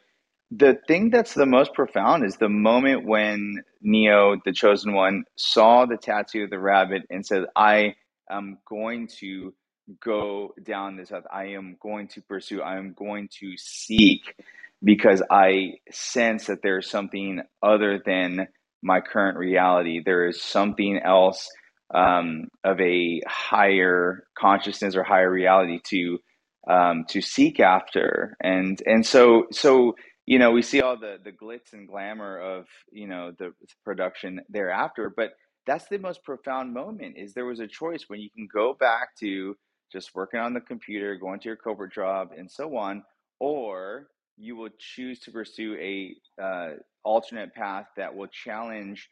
S3: The thing that's the most profound is the moment when Neo, the chosen one, saw the tattoo of the rabbit and said, I am going to go down this path. I am going to pursue, I am going to seek because I sense that there's something other than my current reality. There is something else um, of a higher consciousness or higher reality to um, to seek after, and and so so you know we see all the the glitz and glamour of you know the production thereafter, but that's the most profound moment. Is there was a choice when you can go back to just working on the computer, going to your corporate job, and so on, or you will choose to pursue a uh, alternate path that will challenge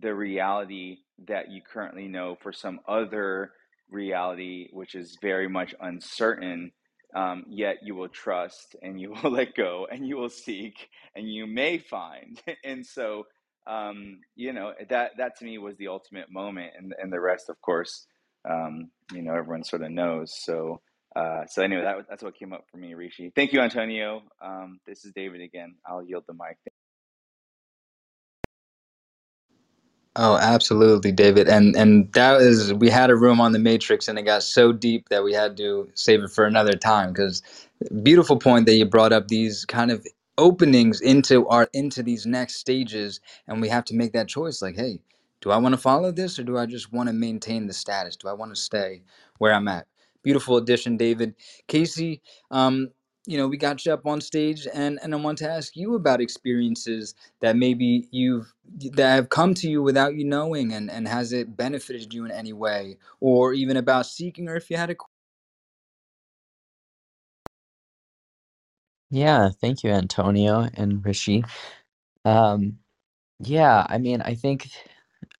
S3: the reality that you currently know for some other reality, which is very much uncertain. Um, yet you will trust and you will let go and you will seek and you may find. and so, um, you know, that, that to me was the ultimate moment. And, and the rest, of course, um, you know, everyone sort of knows. So, uh, so anyway, that, that's what came up for me, Rishi. Thank you, Antonio. Um, this is David again. I'll yield the mic.
S1: Oh, absolutely, David. And and that is we had a room on the Matrix and it got so deep that we had to save it for another time because beautiful point that you brought up these kind of openings into our into these next stages and we have to make that choice like, hey, do I want to follow this or do I just want to maintain the status? Do I want to stay where I'm at? Beautiful addition, David. Casey, um, you know, we got you up on stage and and I want to ask you about experiences that maybe you've that have come to you without you knowing and and has it benefited you in any way or even about seeking or if you had a
S4: Yeah, thank you, Antonio and Rishi. Um, yeah, I mean, I think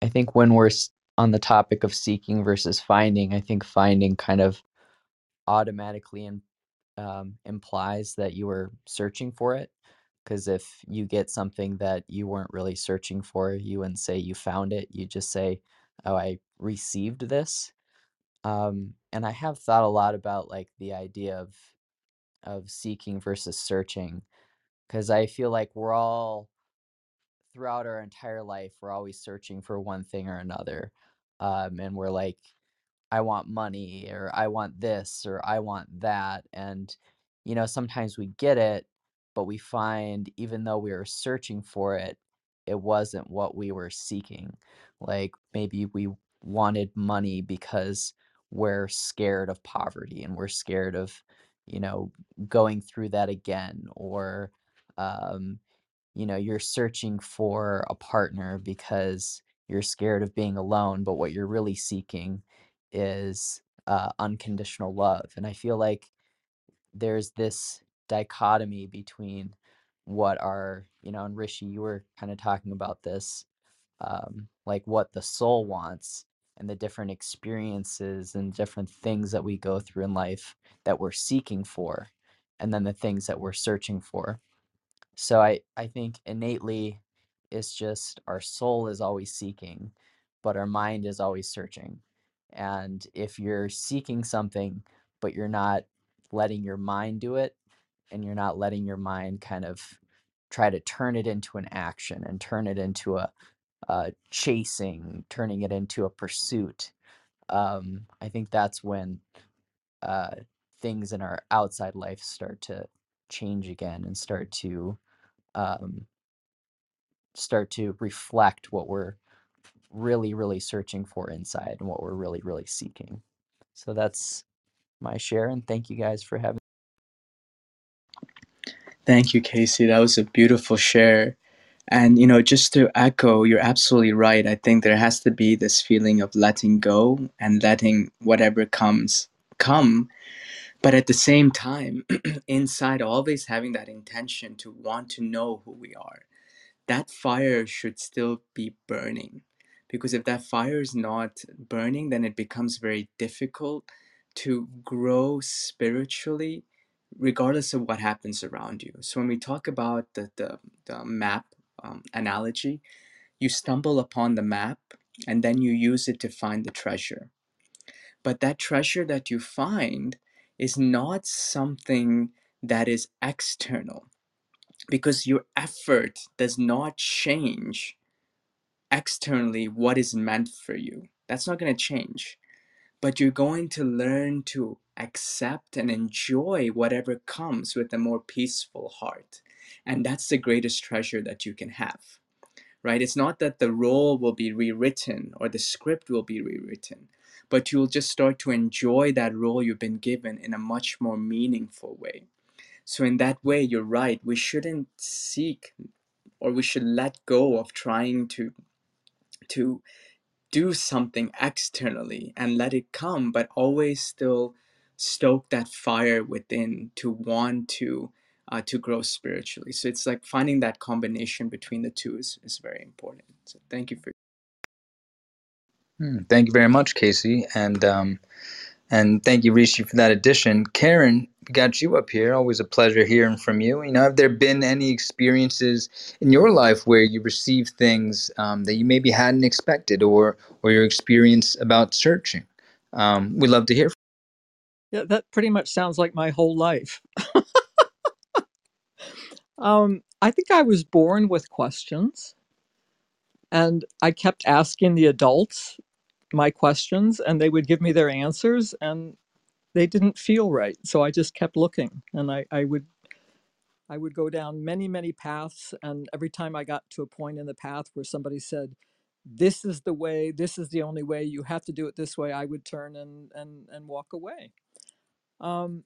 S4: I think when we're on the topic of seeking versus finding, I think finding kind of automatically in, um, implies that you were searching for it. Because if you get something that you weren't really searching for, you wouldn't say you found it. You just say, "Oh, I received this." Um, and I have thought a lot about like the idea of of seeking versus searching because I feel like we're all throughout our entire life we're always searching for one thing or another um, and we're like i want money or i want this or i want that and you know sometimes we get it but we find even though we were searching for it it wasn't what we were seeking. Like maybe we wanted money because we're scared of poverty and we're scared of you know going through that again or um, you know you're searching for a partner because you're scared of being alone but what you're really seeking is uh, unconditional love and i feel like there's this dichotomy between what are you know and rishi you were kind of talking about this um, like what the soul wants and the different experiences and different things that we go through in life that we're seeking for and then the things that we're searching for so I, I think innately it's just our soul is always seeking, but our mind is always searching. And if you're seeking something, but you're not letting your mind do it, and you're not letting your mind kind of try to turn it into an action and turn it into a, a chasing, turning it into a pursuit, um, I think that's when uh, things in our outside life start to change again and start to um, start to reflect what we're really, really searching for inside and what we're really, really seeking. So that's my share, and thank you guys for having.
S2: Thank you, Casey. That was a beautiful share. And, you know, just to echo, you're absolutely right. I think there has to be this feeling of letting go and letting whatever comes come. But at the same time, inside, always having that intention to want to know who we are that fire should still be burning because if that fire is not burning then it becomes very difficult to grow spiritually regardless of what happens around you. So when we talk about the, the, the map um, analogy you stumble upon the map and then you use it to find the treasure. But that treasure that you find is not something that is external because your effort does not change externally what is meant for you. That's not going to change. But you're going to learn to accept and enjoy whatever comes with a more peaceful heart. And that's the greatest treasure that you can have, right? It's not that the role will be rewritten or the script will be rewritten, but you'll just start to enjoy that role you've been given in a much more meaningful way. So, in that way, you're right. We shouldn't seek or we should let go of trying to to do something externally and let it come, but always still stoke that fire within to want to uh, to grow spiritually. So it's like finding that combination between the two is, is very important. So thank you for
S1: Hmm, thank you very much, Casey, and um, and thank you, Rishi, for that addition. Karen, got you up here. Always a pleasure hearing from you. You know, have there been any experiences in your life where you received things um, that you maybe hadn't expected, or or your experience about searching? Um, we'd love to hear.
S5: From Yeah, that pretty much sounds like my whole life. Um, I think I was born with questions, and I kept asking the adults my questions, and they would give me their answers, and they didn't feel right. So I just kept looking, and I, I would I would go down many, many paths, and every time I got to a point in the path where somebody said, "This is the way. This is the only way. You have to do it this way," I would turn and and and walk away. Um,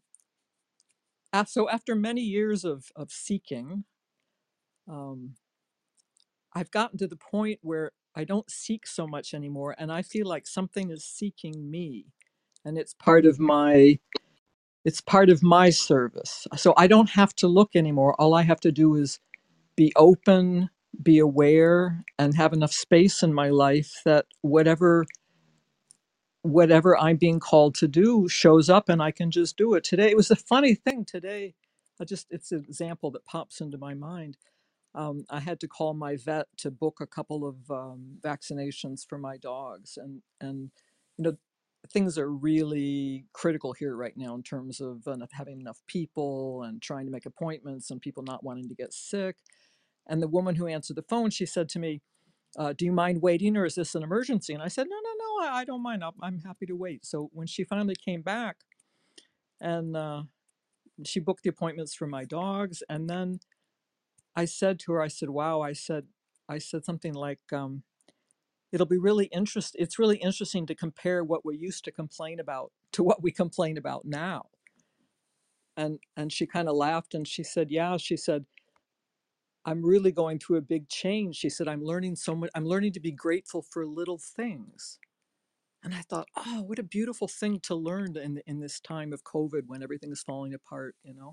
S5: so after many years of of seeking, um, I've gotten to the point where I don't seek so much anymore, and I feel like something is seeking me, and it's part of my it's part of my service. So I don't have to look anymore. All I have to do is be open, be aware, and have enough space in my life that whatever whatever I'm being called to do shows up and I can just do it. Today it was a funny thing today. I just it's an example that pops into my mind um, I had to call my vet to book a couple of um, vaccinations for my dogs, and and you know things are really critical here right now in terms of uh, having enough people and trying to make appointments and people not wanting to get sick. And the woman who answered the phone, she said to me, uh, "Do you mind waiting, or is this an emergency?" And I said, "No, no, no, I, I don't mind. I'm, I'm happy to wait." So when she finally came back, and uh, she booked the appointments for my dogs, and then I said to her, I said, wow, I said, I said something like, um, it'll be really interest. It's really interesting to compare what we used to complain about to what we complain about now. And and she kind of laughed and she said, yeah, she said, I'm really going through a big change. She said, I'm learning so much. I'm learning to be grateful for little things. And I thought, oh, what a beautiful thing to learn in in this time of COVID when everything is falling apart, you know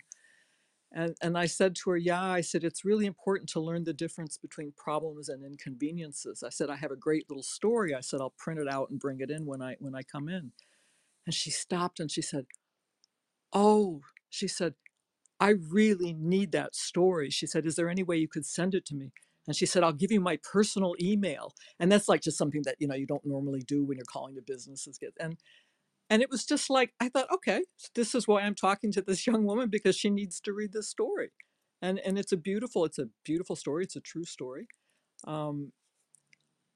S5: And, and I said to her, Yeah, I said, it's really important to learn the difference between problems and inconveniences. I said, I have a great little story. I said, I'll print it out and bring it in when I when I come in. And she stopped and she said, Oh, she said, I really need that story. She said, Is there any way you could send it to me? And she said, I'll give you my personal email. And that's like just something that you know you don't normally do when you're calling to businesses. And and it was just like i thought okay this is why i'm talking to this young woman because she needs to read this story. And and it's a beautiful it's a beautiful story it's a true story um,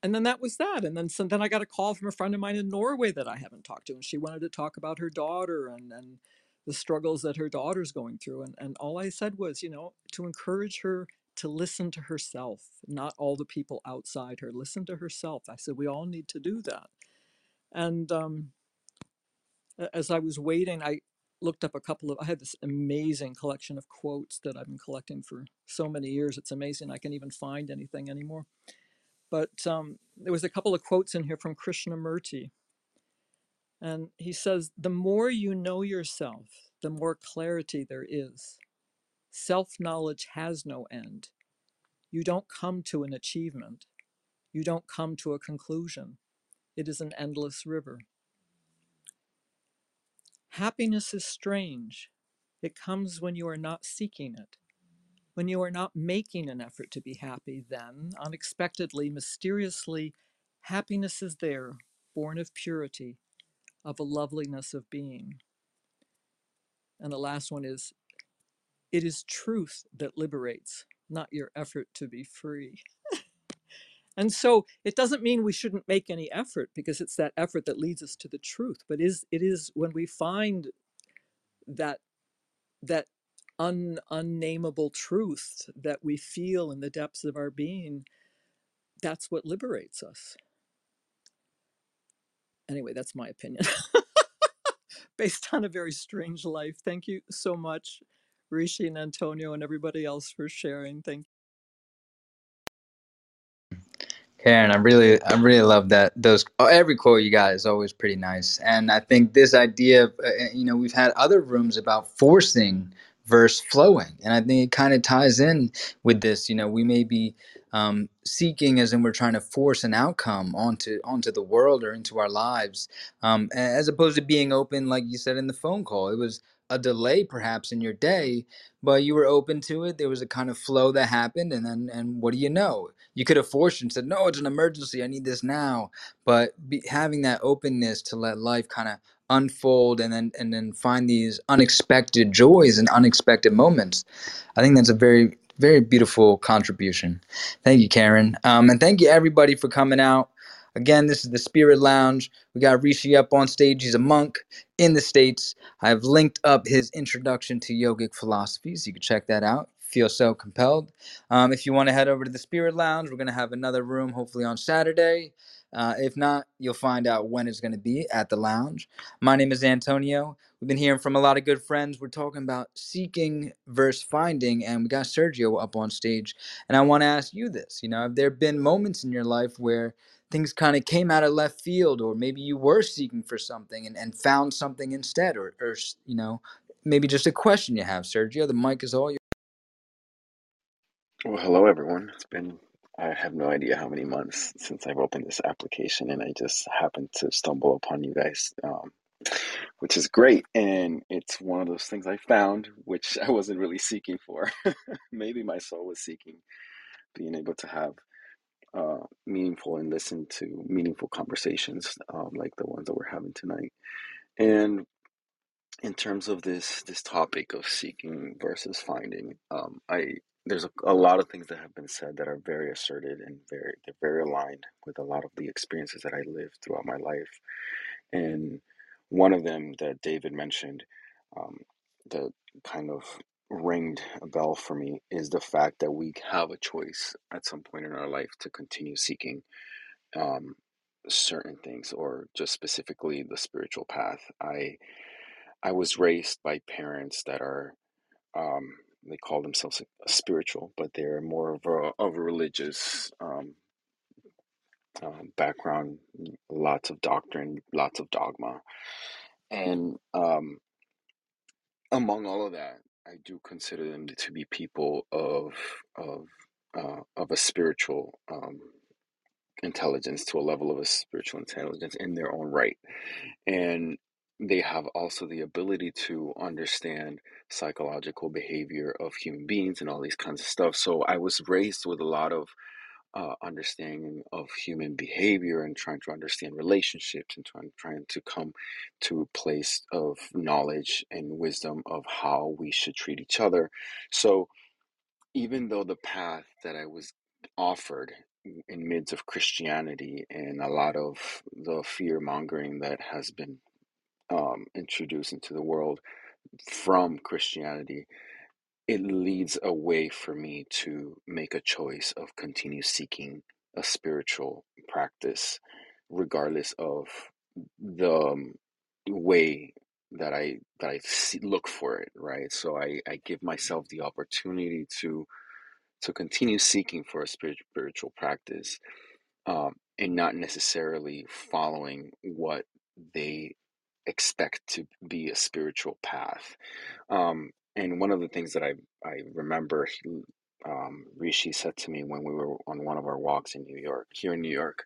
S5: and then that was that and then so then i got a call from a friend of mine in norway that i haven't talked to and she wanted to talk about her daughter and and the struggles that her daughter's going through and and all i said was you know to encourage her to listen to herself not all the people outside her. Listen to herself. I said we all need to do that. And um, as I was waiting, I looked up a couple of. I had this amazing collection of quotes that I've been collecting for so many years. It's amazing I can even find anything anymore. But um, there was a couple of quotes in here from Krishnamurti, and he says, "The more you know yourself, the more clarity there is. Self knowledge has no end. You don't come to an achievement. You don't come to a conclusion. It is an endless river." Happiness is strange. It comes when you are not seeking it. When you are not making an effort to be happy, then, unexpectedly, mysteriously, happiness is there, born of purity, of a loveliness of being. And the last one is it is truth that liberates, not your effort to be free. And so it doesn't mean we shouldn't make any effort because it's that effort that leads us to the truth. But is it is when we find that that un, unnameable truth that we feel in the depths of our being that's what liberates us. Anyway, that's my opinion based on a very strange life. Thank you so much, Rishi and Antonio, and everybody else for sharing. Thank
S1: Karen, I really, I really love that. Those oh, every quote you got is always pretty nice, and I think this idea, of, uh, uh, you know, we've had other rooms about forcing versus flowing, and I think it kind of ties in with this. You know, we may be um, seeking, as in we're trying to force an outcome onto onto the world or into our lives, um, as opposed to being open, like you said in the phone call. It was a delay, perhaps, in your day, but you were open to it. There was a kind of flow that happened, and then, and what do you know? You could have forced and said, "No, it's an emergency. I need this now." But be, having that openness to let life kind of unfold and then and then find these unexpected joys and unexpected moments, I think that's a very very beautiful contribution. Thank you, Karen, um, and thank you everybody for coming out. Again, this is the Spirit Lounge. We got Rishi up on stage. He's a monk in the States. I've linked up his introduction to yogic philosophies. You can check that out. Feel so compelled. Um, if you want to head over to the Spirit Lounge, we're going to have another room hopefully on Saturday. Uh, if not, you'll find out when it's going to be at the lounge. My name is Antonio. We've been hearing from a lot of good friends. We're talking about seeking versus finding, and we got Sergio up on stage. And I want to ask you this: you know, have there been moments in your life where things kind of came out of left field, or maybe you were seeking for something and, and found something instead, or, or you know, maybe just a question you have, Sergio? The mic is all yours.
S6: Well, hello everyone. It's been, I have no idea how many months since I've opened this application, and I just happened to stumble upon you guys, um, which is great. And it's one of those things I found, which I wasn't really seeking for. Maybe my soul was seeking being able to have uh, meaningful and listen to meaningful conversations um, like the ones that we're having tonight. And in terms of this this topic of seeking versus finding, um, I there's a, a lot of things that have been said that are very asserted and very they're very aligned with a lot of the experiences that I lived throughout my life. And one of them that David mentioned, um, that kind of ringed a bell for me is the fact that we have a choice at some point in our life to continue seeking um, certain things or just specifically the spiritual path. I I was raised by parents that are um, they call themselves spiritual, but they're more of a of a religious um, um, background. Lots of doctrine, lots of dogma, and um, among all of that, I do consider them to be people of of uh, of a spiritual um, intelligence to a level of a spiritual intelligence in their own right. and they have also the ability to understand psychological behavior of human beings and all these kinds of stuff. So i was raised with a lot of uh, understanding of human behavior and trying to understand relationships and trying, trying to come to a place of knowledge and wisdom of how we should treat each other. So even though the path that i was offered in midst of christianity and a lot of the fear mongering that has been um, introduced into the world from Christianity, it leads a way for me to make a choice of continue seeking a spiritual practice, regardless of the um, way that I that I see, look for it. Right, so I I give myself the opportunity to to continue seeking for a spiritual practice um, and not necessarily following what they expect to be a spiritual path. Um, and one of the things that I, I remember um, Rishi said to me when we were on one of our walks in New York, here in New York,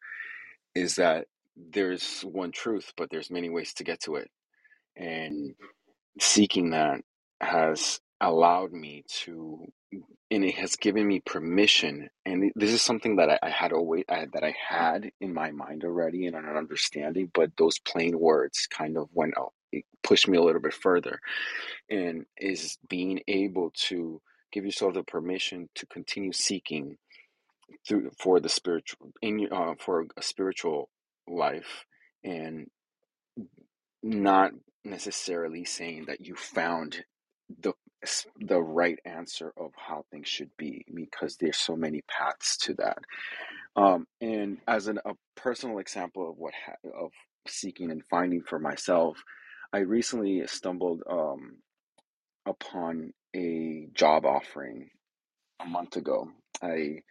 S6: is that there's one truth, but there's many ways to get to it. And seeking that has allowed me to and it has given me permission and this is something that i, I had always I, that i had in my mind already and an understanding but those plain words kind of went out it pushed me a little bit further and is being able to give yourself the permission to continue seeking through for the spiritual in uh, for a spiritual life and not necessarily saying that you found the the right answer of how things should be because there's so many paths to that Um, and as an, a personal example of what ha- of seeking and finding for myself, I recently stumbled um, upon a job offering a month ago. I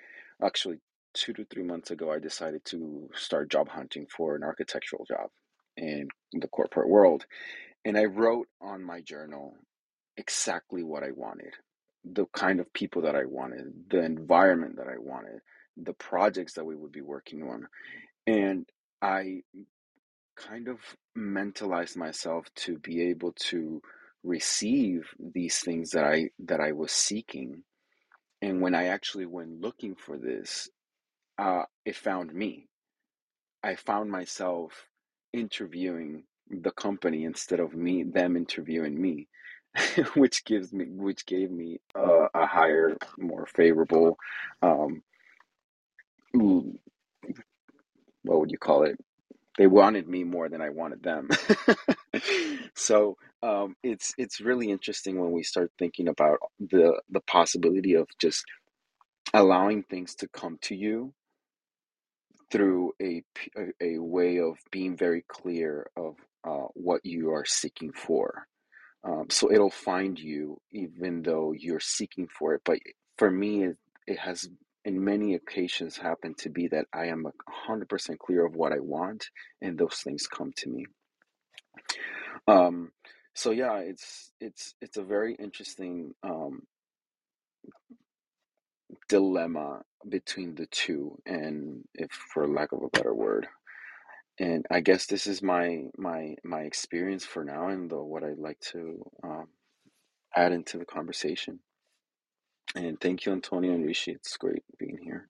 S6: actually two to three months ago, I decided to start job hunting for an architectural job in the corporate world, and I wrote on my journal exactly what I wanted, the kind of people that I wanted, the environment that I wanted, the projects that we would be working on, and I kind of mentalized myself to be able to receive these things that I that I was seeking and when I actually went looking for this, uh, it found me. I found myself interviewing the company instead of me them interviewing me, which gives me which gave me a, a higher, more favorable, um, what would you call it? They wanted me more than I wanted them. so um, it's it's really interesting when we start thinking about the the possibility of just allowing things to come to you through a a, a way of being very clear of uh, what you are seeking for. Um, so it'll find you even though you're seeking for it. But for me, it, it has in many occasions happened to be that I am a hundred percent clear of what I want, and those things come to me. Um, so yeah, it's it's it's a very interesting um, dilemma between the two, and if for lack of a better word. And I guess this is my my my experience for now, and the, what I'd like to um, add into the conversation. And thank you, Antonio and Rishi. It's great being here.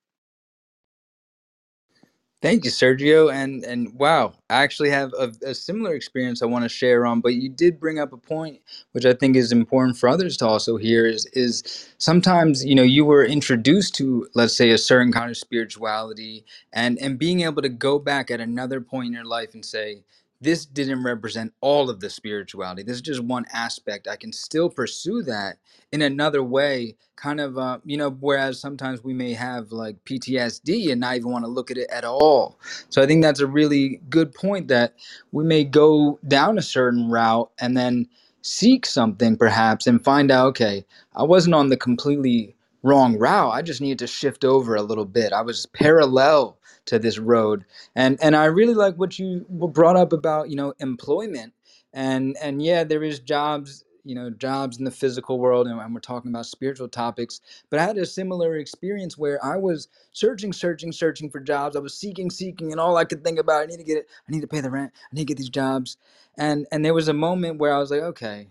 S1: Thank you, Sergio. And and wow, I actually have a, a similar experience I want to share on. But you did bring up a point which I think is important for others to also hear. Is is sometimes you know you were introduced to let's say a certain kind of spirituality, and and being able to go back at another point in your life and say this didn't represent all of the spirituality. This is just one aspect. I can still pursue that in another way kind of uh, you know whereas sometimes we may have like ptsd and not even want to look at it at all so i think that's a really good point that we may go down a certain route and then seek something perhaps and find out okay i wasn't on the completely wrong route i just needed to shift over a little bit i was parallel to this road. And and i really like what you brought up about you know employment. And and yeah there is jobs you know jobs in the physical world and, and we're talking about spiritual topics. But i had a similar experience where i was searching searching searching for jobs. I was seeking seeking and all i could think about i need to get it. I need to pay the rent. I need to get these jobs. And and there was a moment where i was like okay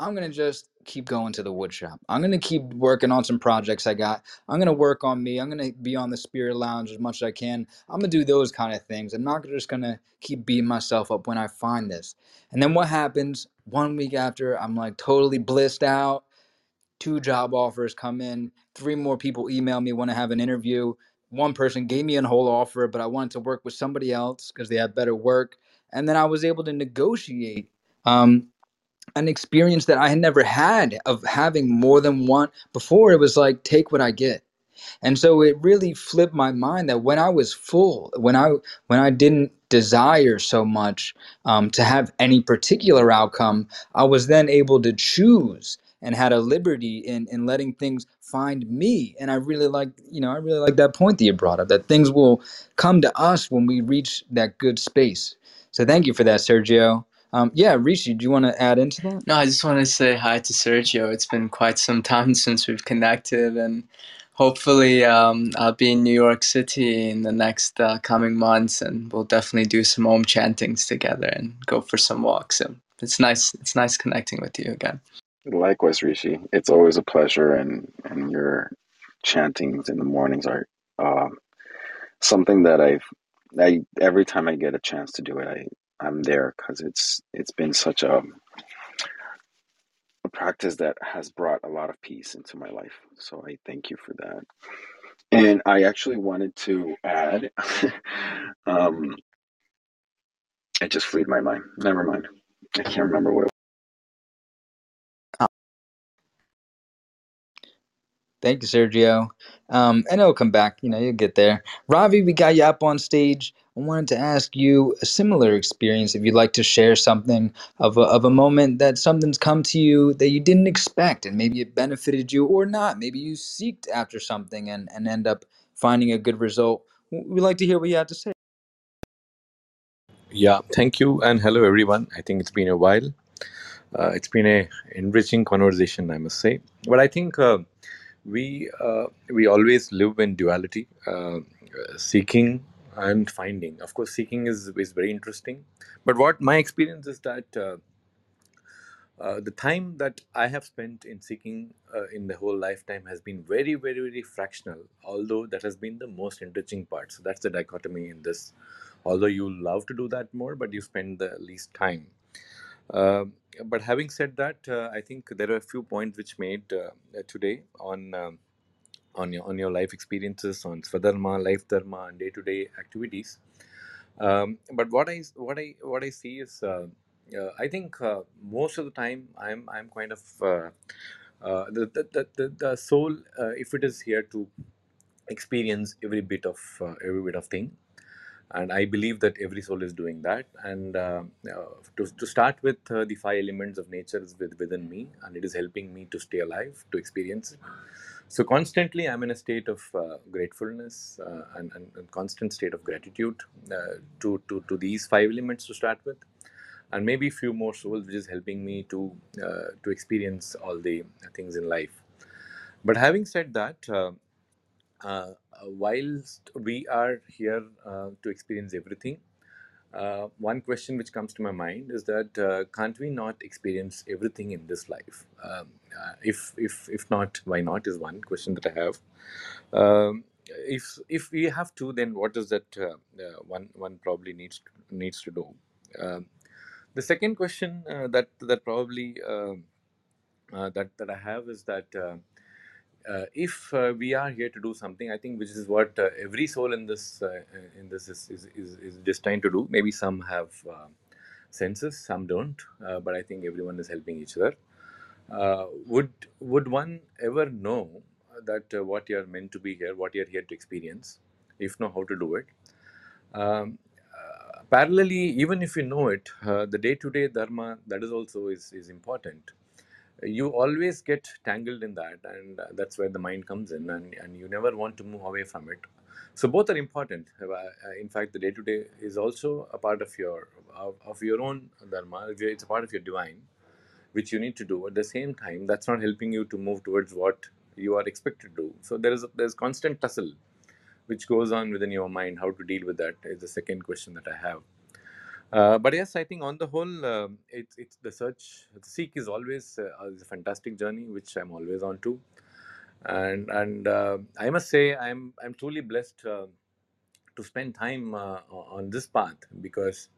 S1: I'm gonna just keep going to the wood shop. I'm gonna keep working on some projects I got. I'm gonna work on me. I'm gonna be on the spirit lounge as much as I can. I'm gonna do those kind of things. I'm not just gonna keep beating myself up when I find this. And then what happens one week after I'm like totally blissed out. Two job offers come in, three more people email me, want to have an interview. One person gave me a whole offer, but I wanted to work with somebody else because they had better work. And then I was able to negotiate. Um, an experience that I had never had of having more than one before it was like take what I get. And so it really flipped my mind that when I was full, when I when I didn't desire so much um, to have any particular outcome, I was then able to choose and had a liberty in in letting things find me. And I really like you know I really like that point that you brought up that things will come to us when we reach that good space. So thank you for that, Sergio. Um, yeah, Rishi, do you want to add into that?
S2: No, I just want to say hi to Sergio. It's been quite some time since we've connected, and hopefully, um, I'll be in New York City in the next uh, coming months, and we'll definitely do some home chantings together and go for some walks. So it's nice. It's nice connecting with you again.
S6: Likewise, Rishi. It's always a pleasure, and and your chantings in the mornings are uh, something that I've I every time I get a chance to do it, I I'm there because it's it's been such a a practice that has brought a lot of peace into my life. So I thank you for that. And I actually wanted to add, um, it just freed my mind. Never mind. I can't remember what it
S1: Thank you, Sergio. Um, and it'll come back. You know, you'll get there. Ravi, we got you up on stage. I wanted to ask you a similar experience. If you'd like to share something of a, of a moment that something's come to you that you didn't expect, and maybe it benefited you or not. Maybe you seeked after something and, and end up finding a good result. We'd like to hear what you have to say.
S7: Yeah, thank you and hello everyone. I think it's been a while. Uh, it's been a enriching conversation, I must say. But I think uh, we uh, we always live in duality, uh, seeking and finding. Of course, seeking is is very interesting. But what my experience is that uh, uh, the time that I have spent in seeking uh, in the whole lifetime has been very, very, very fractional. Although that has been the most enriching part. So that's the dichotomy in this. Although you love to do that more, but you spend the least time. Um but having said that, uh, I think there are a few points which made uh, today on um, on your on your life experiences, on Swadharma, life dharma, and day to day activities. Um, but what I what I what I see is, uh, uh, I think uh, most of the time I'm I'm kind of uh, the, the, the the soul, if it is here to experience every bit of every bit of thing and i believe that every soul is doing that. And uh, uh, to, to start with uh, the five elements of nature is with, within me and it is helping me to stay alive to experience it. So constantly i'm in a state of uh, gratefulness uh, and, and, and constant state of gratitude uh, to, to, to these five elements to start with. And maybe a few more souls which is helping me to to experience all the things in life. But having said that uh, uh, whilst we are here uh, to experience everything, uh, one question which comes to my mind is that uh, can't we not experience everything in this life? Um, uh, if if if not, why not? Is one question that I have. Um, if if we have to, then what is that one one probably needs needs to do? Um, the second question that that probably uh, that that I have is that. Uh, if uh, we are here to do something, I think which is what uh, every soul in this uh, in this is, is, is, is destined to do. Maybe some have uh, senses, some don't, uh, but I think everyone is helping each other. Would would one ever know that what you are meant to be here, what you are here to experience, if know how to do it? Um, parallelly, even if you know it, the day-to-day dharma that is also is, is important you always get tangled in that and uh, that's where the mind comes in and, and you never want to move away from it. So both are important. Uh, uh, in fact the day to day is also a part of your of, of your own dharma. It's a part of your divine which you need to do. At the same time that's not helping you to move towards what you are expected to do. So there is a, there's constant tussle which goes on within your mind how to deal with that is the second question that i have uh, but yes, I think on the whole, um it's it's the search, the seek is always uh, is a fantastic journey, which I'm always on to, and and uh, I must say I'm I'm truly blessed uh, to spend time uh, on this path because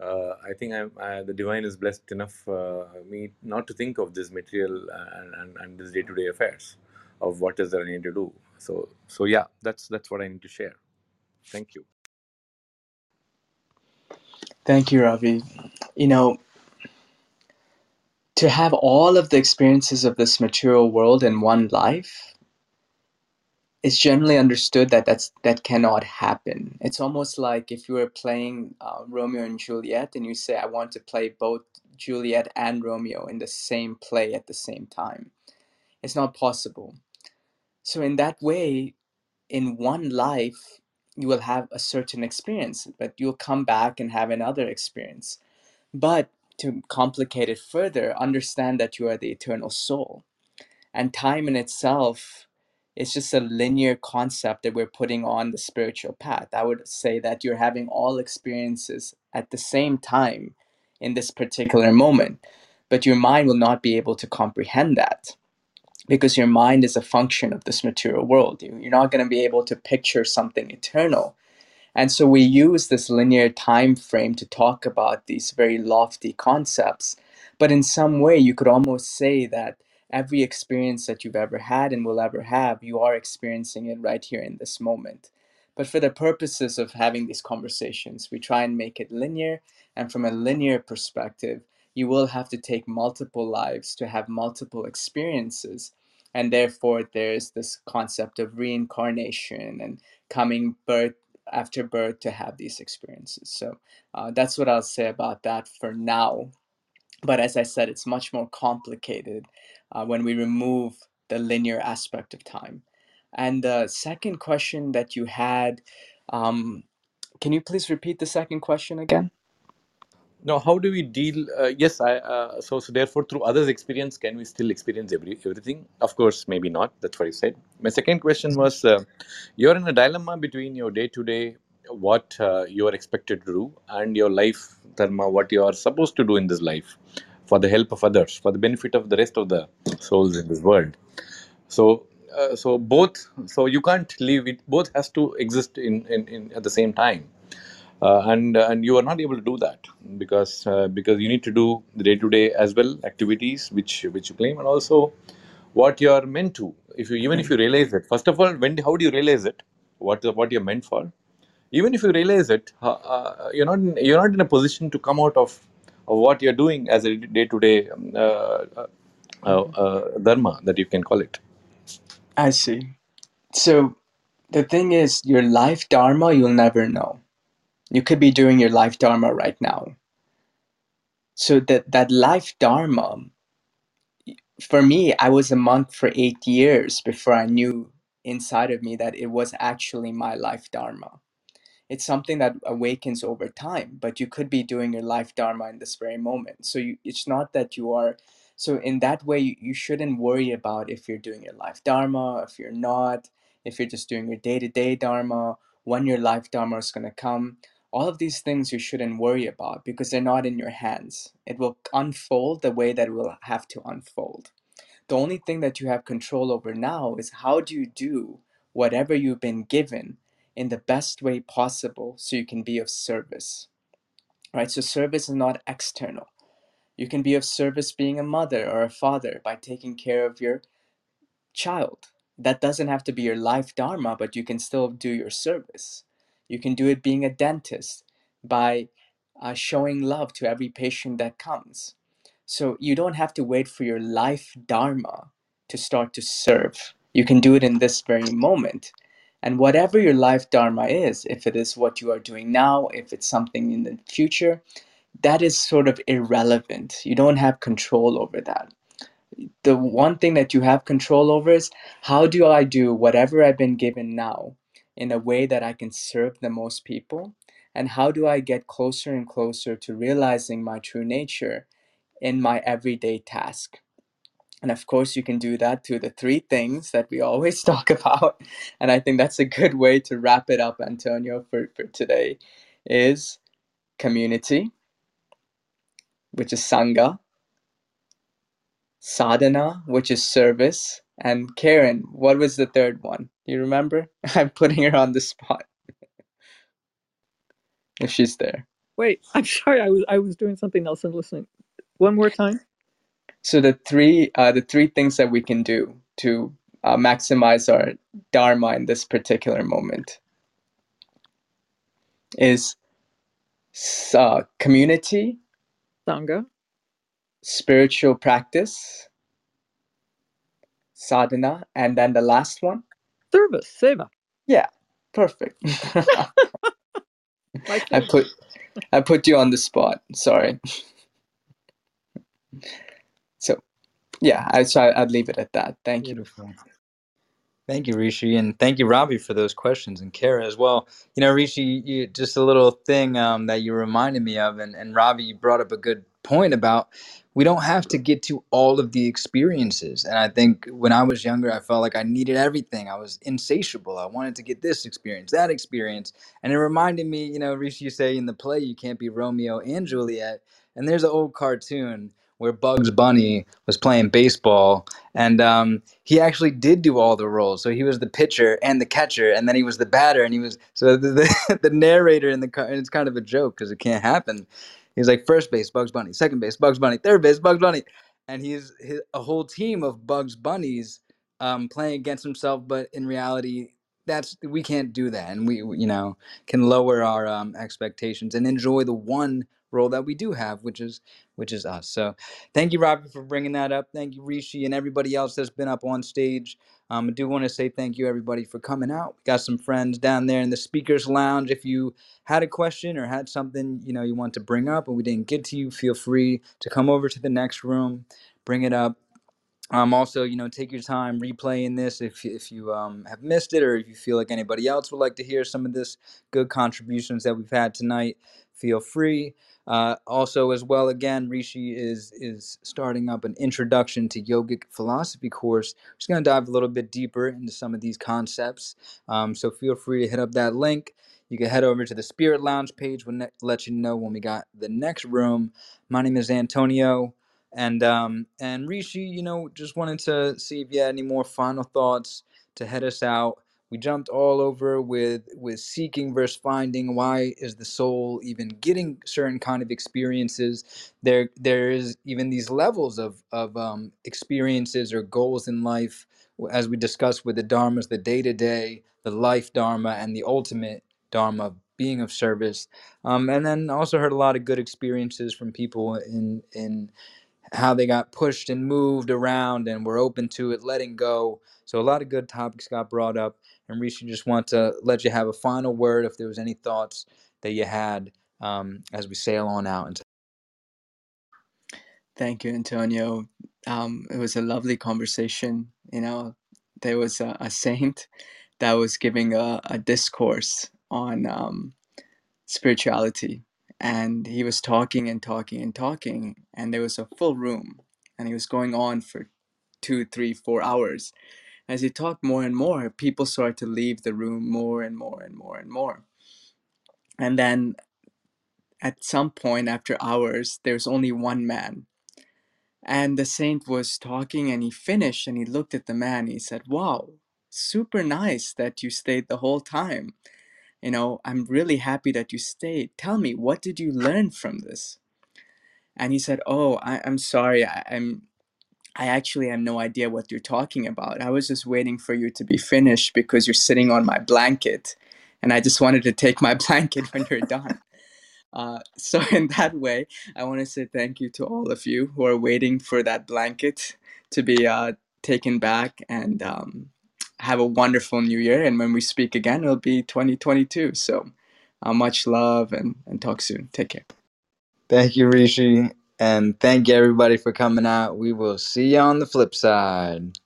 S7: uh, I think I'm uh, the divine is blessed enough uh, me not to think of this material and and, and this day to day affairs of what is that I need to do. So so yeah, that's that's what I need to share. Thank you.
S2: Thank you, Ravi. You know, to have all of the experiences of this material world in one life, it's generally understood that that's that cannot happen. It's almost like if you were playing uh, Romeo and Juliet, and you say, "I want to play both Juliet and Romeo in the same play at the same time." It's not possible. So in that way, in one life, you will have a certain experience, but you'll come back and have another experience. But to complicate it further, understand that you are the eternal soul and time in itself is just a linear concept that we're putting on the spiritual path. I would say that you're having all experiences at the same time in this particular moment, but your mind will not be able to comprehend that because your mind is a function of this material world. You- You're not going to be able to picture something eternal and so we use this linear time frame to talk about these very lofty concepts. But in some way, you could almost say that every experience that you've ever had and will ever have, you are experiencing it right here in this moment. But for the purposes of having these conversations, we try and make it linear. And from a linear perspective, you will have to take multiple lives to have multiple experiences. And therefore there's this concept of reincarnation and coming birth after birth to have these experiences. So uh, that's what i'll say about that for now. But as i said it's much more complicated uh, when we remove the linear aspect of time. And the second question that you had um, can you please repeat the second question again
S7: Now, how do we deal? Uh, yes, I. Uh, so, so therefore, through others' experience, can we still experience every everything? Of course, maybe not. That's what you said. My second question was: uh, You're in a dilemma between your day-to-day, what uh, you are expected to do, and your life dharma, what you are supposed to do in this life, for the help of others, for the benefit of the rest of the souls in this world. So, uh, so both. So you can't leave it. Both has to exist in, in, in at the same time uh, and uh, and you are not able to do that because uh, because you need to do the day to day as well activities which which you claim and also what you are meant to. If you even if you realize it first of all when how do you realize it? What what you're meant for? Even if you realize it uh, you're not in, you're not in a position to come out of, of what you're doing as a day to day dharma that you can call it.
S2: I see. So the thing is your life dharma you'll never know you could be doing your life dharma right now. So that that life dharma for me i was a monk for eight years before i knew inside of me that it was actually my life dharma. It's something that awakens over time but you could be doing your life dharma in this very moment. So you, it's not that you are so in that way you, you shouldn't worry about if you're doing your life dharma if you're not if you're just doing your day-to-day dharma when your life dharma is going to come all of these things you shouldn't worry about because they're not in your hands it will unfold the way that it will have to unfold the only thing that you have control over now is how do you do whatever you've been given in the best way possible so you can be of service, right? So, service is not external. You can be of service being a mother or a father by taking care of your child. That doesn't have to be your life dharma, but you can still do your service. You can do it being a dentist by uh, showing love to every patient that comes so you don't have to wait for your life dharma to start to serve. You can do it in this very moment. And whatever your life dharma is, if it is what you are doing now, if it's something in the future, that is sort of irrelevant. You don't have control over that. The one thing that you have control over is how do I do whatever I've been given now in a way that I can serve the most people? And how do I get closer and closer to realizing my true nature in my everyday task. And of course, you can do that through the three things that we always talk about. And I think that's a good way to wrap it up, Antonio, for, for today is community, which is Sangha, sadhana, which is service, and Karen, what was the third one? Do you remember? I'm putting her on the spot if she's there.
S5: Wait, I'm sorry. I was I was doing something else and listening. One more time.
S2: So the three uh, the three things that we can do to uh, maximize our dharma in this particular moment is uh, community,
S5: Sangha,
S2: spiritual practice, sadhana, and then the last one.
S5: service, seva.
S2: Yeah, perfect. I put I put you on the spot. Sorry. So yeah, I so I, I'd leave it at that. Thank you.
S1: Thank you, Rishi, and thank you, Robbie, for those questions, and Kara as well. You know, Rishi, you, just a little thing um, that you reminded me of, and, and Robbie, you brought up a good point about we don't have to get to all of the experiences. And I think when I was younger, I felt like I needed everything. I was insatiable. I wanted to get this experience, that experience, and it reminded me, you know, Rishi, you say in the play you can't be Romeo and Juliet, and there's an old cartoon where Bugs Bunny was playing baseball, and um, he actually did do all the roles. So he was the pitcher and the catcher, and then he was the batter, and he was so the the, the narrator in the car. And it's kind of a joke because it can't happen. He's like first base Bugs Bunny, second base Bugs Bunny, third base Bugs Bunny, and he's his, a whole team of Bugs Bunnies um, playing against himself. But in reality, that's we can't do that, and we you know can lower our um, expectations and enjoy the one role that we do have, which is which is us. So, thank you, Robbie, for bringing that up. Thank you, Rishi, and everybody else that's been up on stage. Um, I do want to say thank you, everybody, for coming out. We got some friends down there in the speakers lounge. If you had a question or had something you know you want to bring up and we didn't get to you, feel free to come over to the next room, bring it up um, also, you know, take your time replaying this if if you um, have missed it, or if you feel like anybody else would like to hear some of this good contributions that we've had tonight. Feel free. Uh, also, as well, again, Rishi is is starting up an introduction to yogic philosophy course. Just going to dive a little bit deeper into some of these concepts. Um, so feel free to hit up that link. You can head over to the Spirit Lounge page. We'll ne- let you know when we got the next room. My name is Antonio. And um, and Rishi, you know, just wanted to see if you had any more final thoughts to head us out. We jumped all over with with seeking versus finding. Why is the soul even getting certain kind of experiences? There there is even these levels of of um, experiences or goals in life, as we discussed with the dharmas, the day to day, the life dharma, and the ultimate dharma, of being of service. Um, and then also heard a lot of good experiences from people in in how they got pushed and moved around and were open to it, letting go. So a lot of good topics got brought up. And Rishi, just want to let you have a final word if there was any thoughts that you had um, as we sail on out.
S2: Thank you, Antonio. Um, it was a lovely conversation. You know, there was a, a saint that was giving a, a discourse on um, spirituality, and he was talking and talking and talking, and there was a full room, and he was going on for two, three, four hours. As he talked more and more, people started to leave the room more and more and more and more. And then at some point after hours, there's only one man And the saint was talking and he finished and he looked at the man. He said, Wow, super nice that you stayed the whole time. You know, I'm really happy that you stayed. Tell me, what did you learn from this? And he said, Oh, I, I'm sorry. I, I'm I actually have no idea what you're talking about. I was just waiting for you to be finished because you're sitting on my blanket. And I just wanted to take my blanket when you're done. Uh, so, in that way, I want to say thank you to all of you who are waiting for that blanket to be uh, taken back and um, have a wonderful new year. And when we speak again, it'll be 2022. So, uh, much love and, and talk soon. Take care.
S1: thank you, Rishi. And thank you, everybody, for coming out. We will see you on the flip side.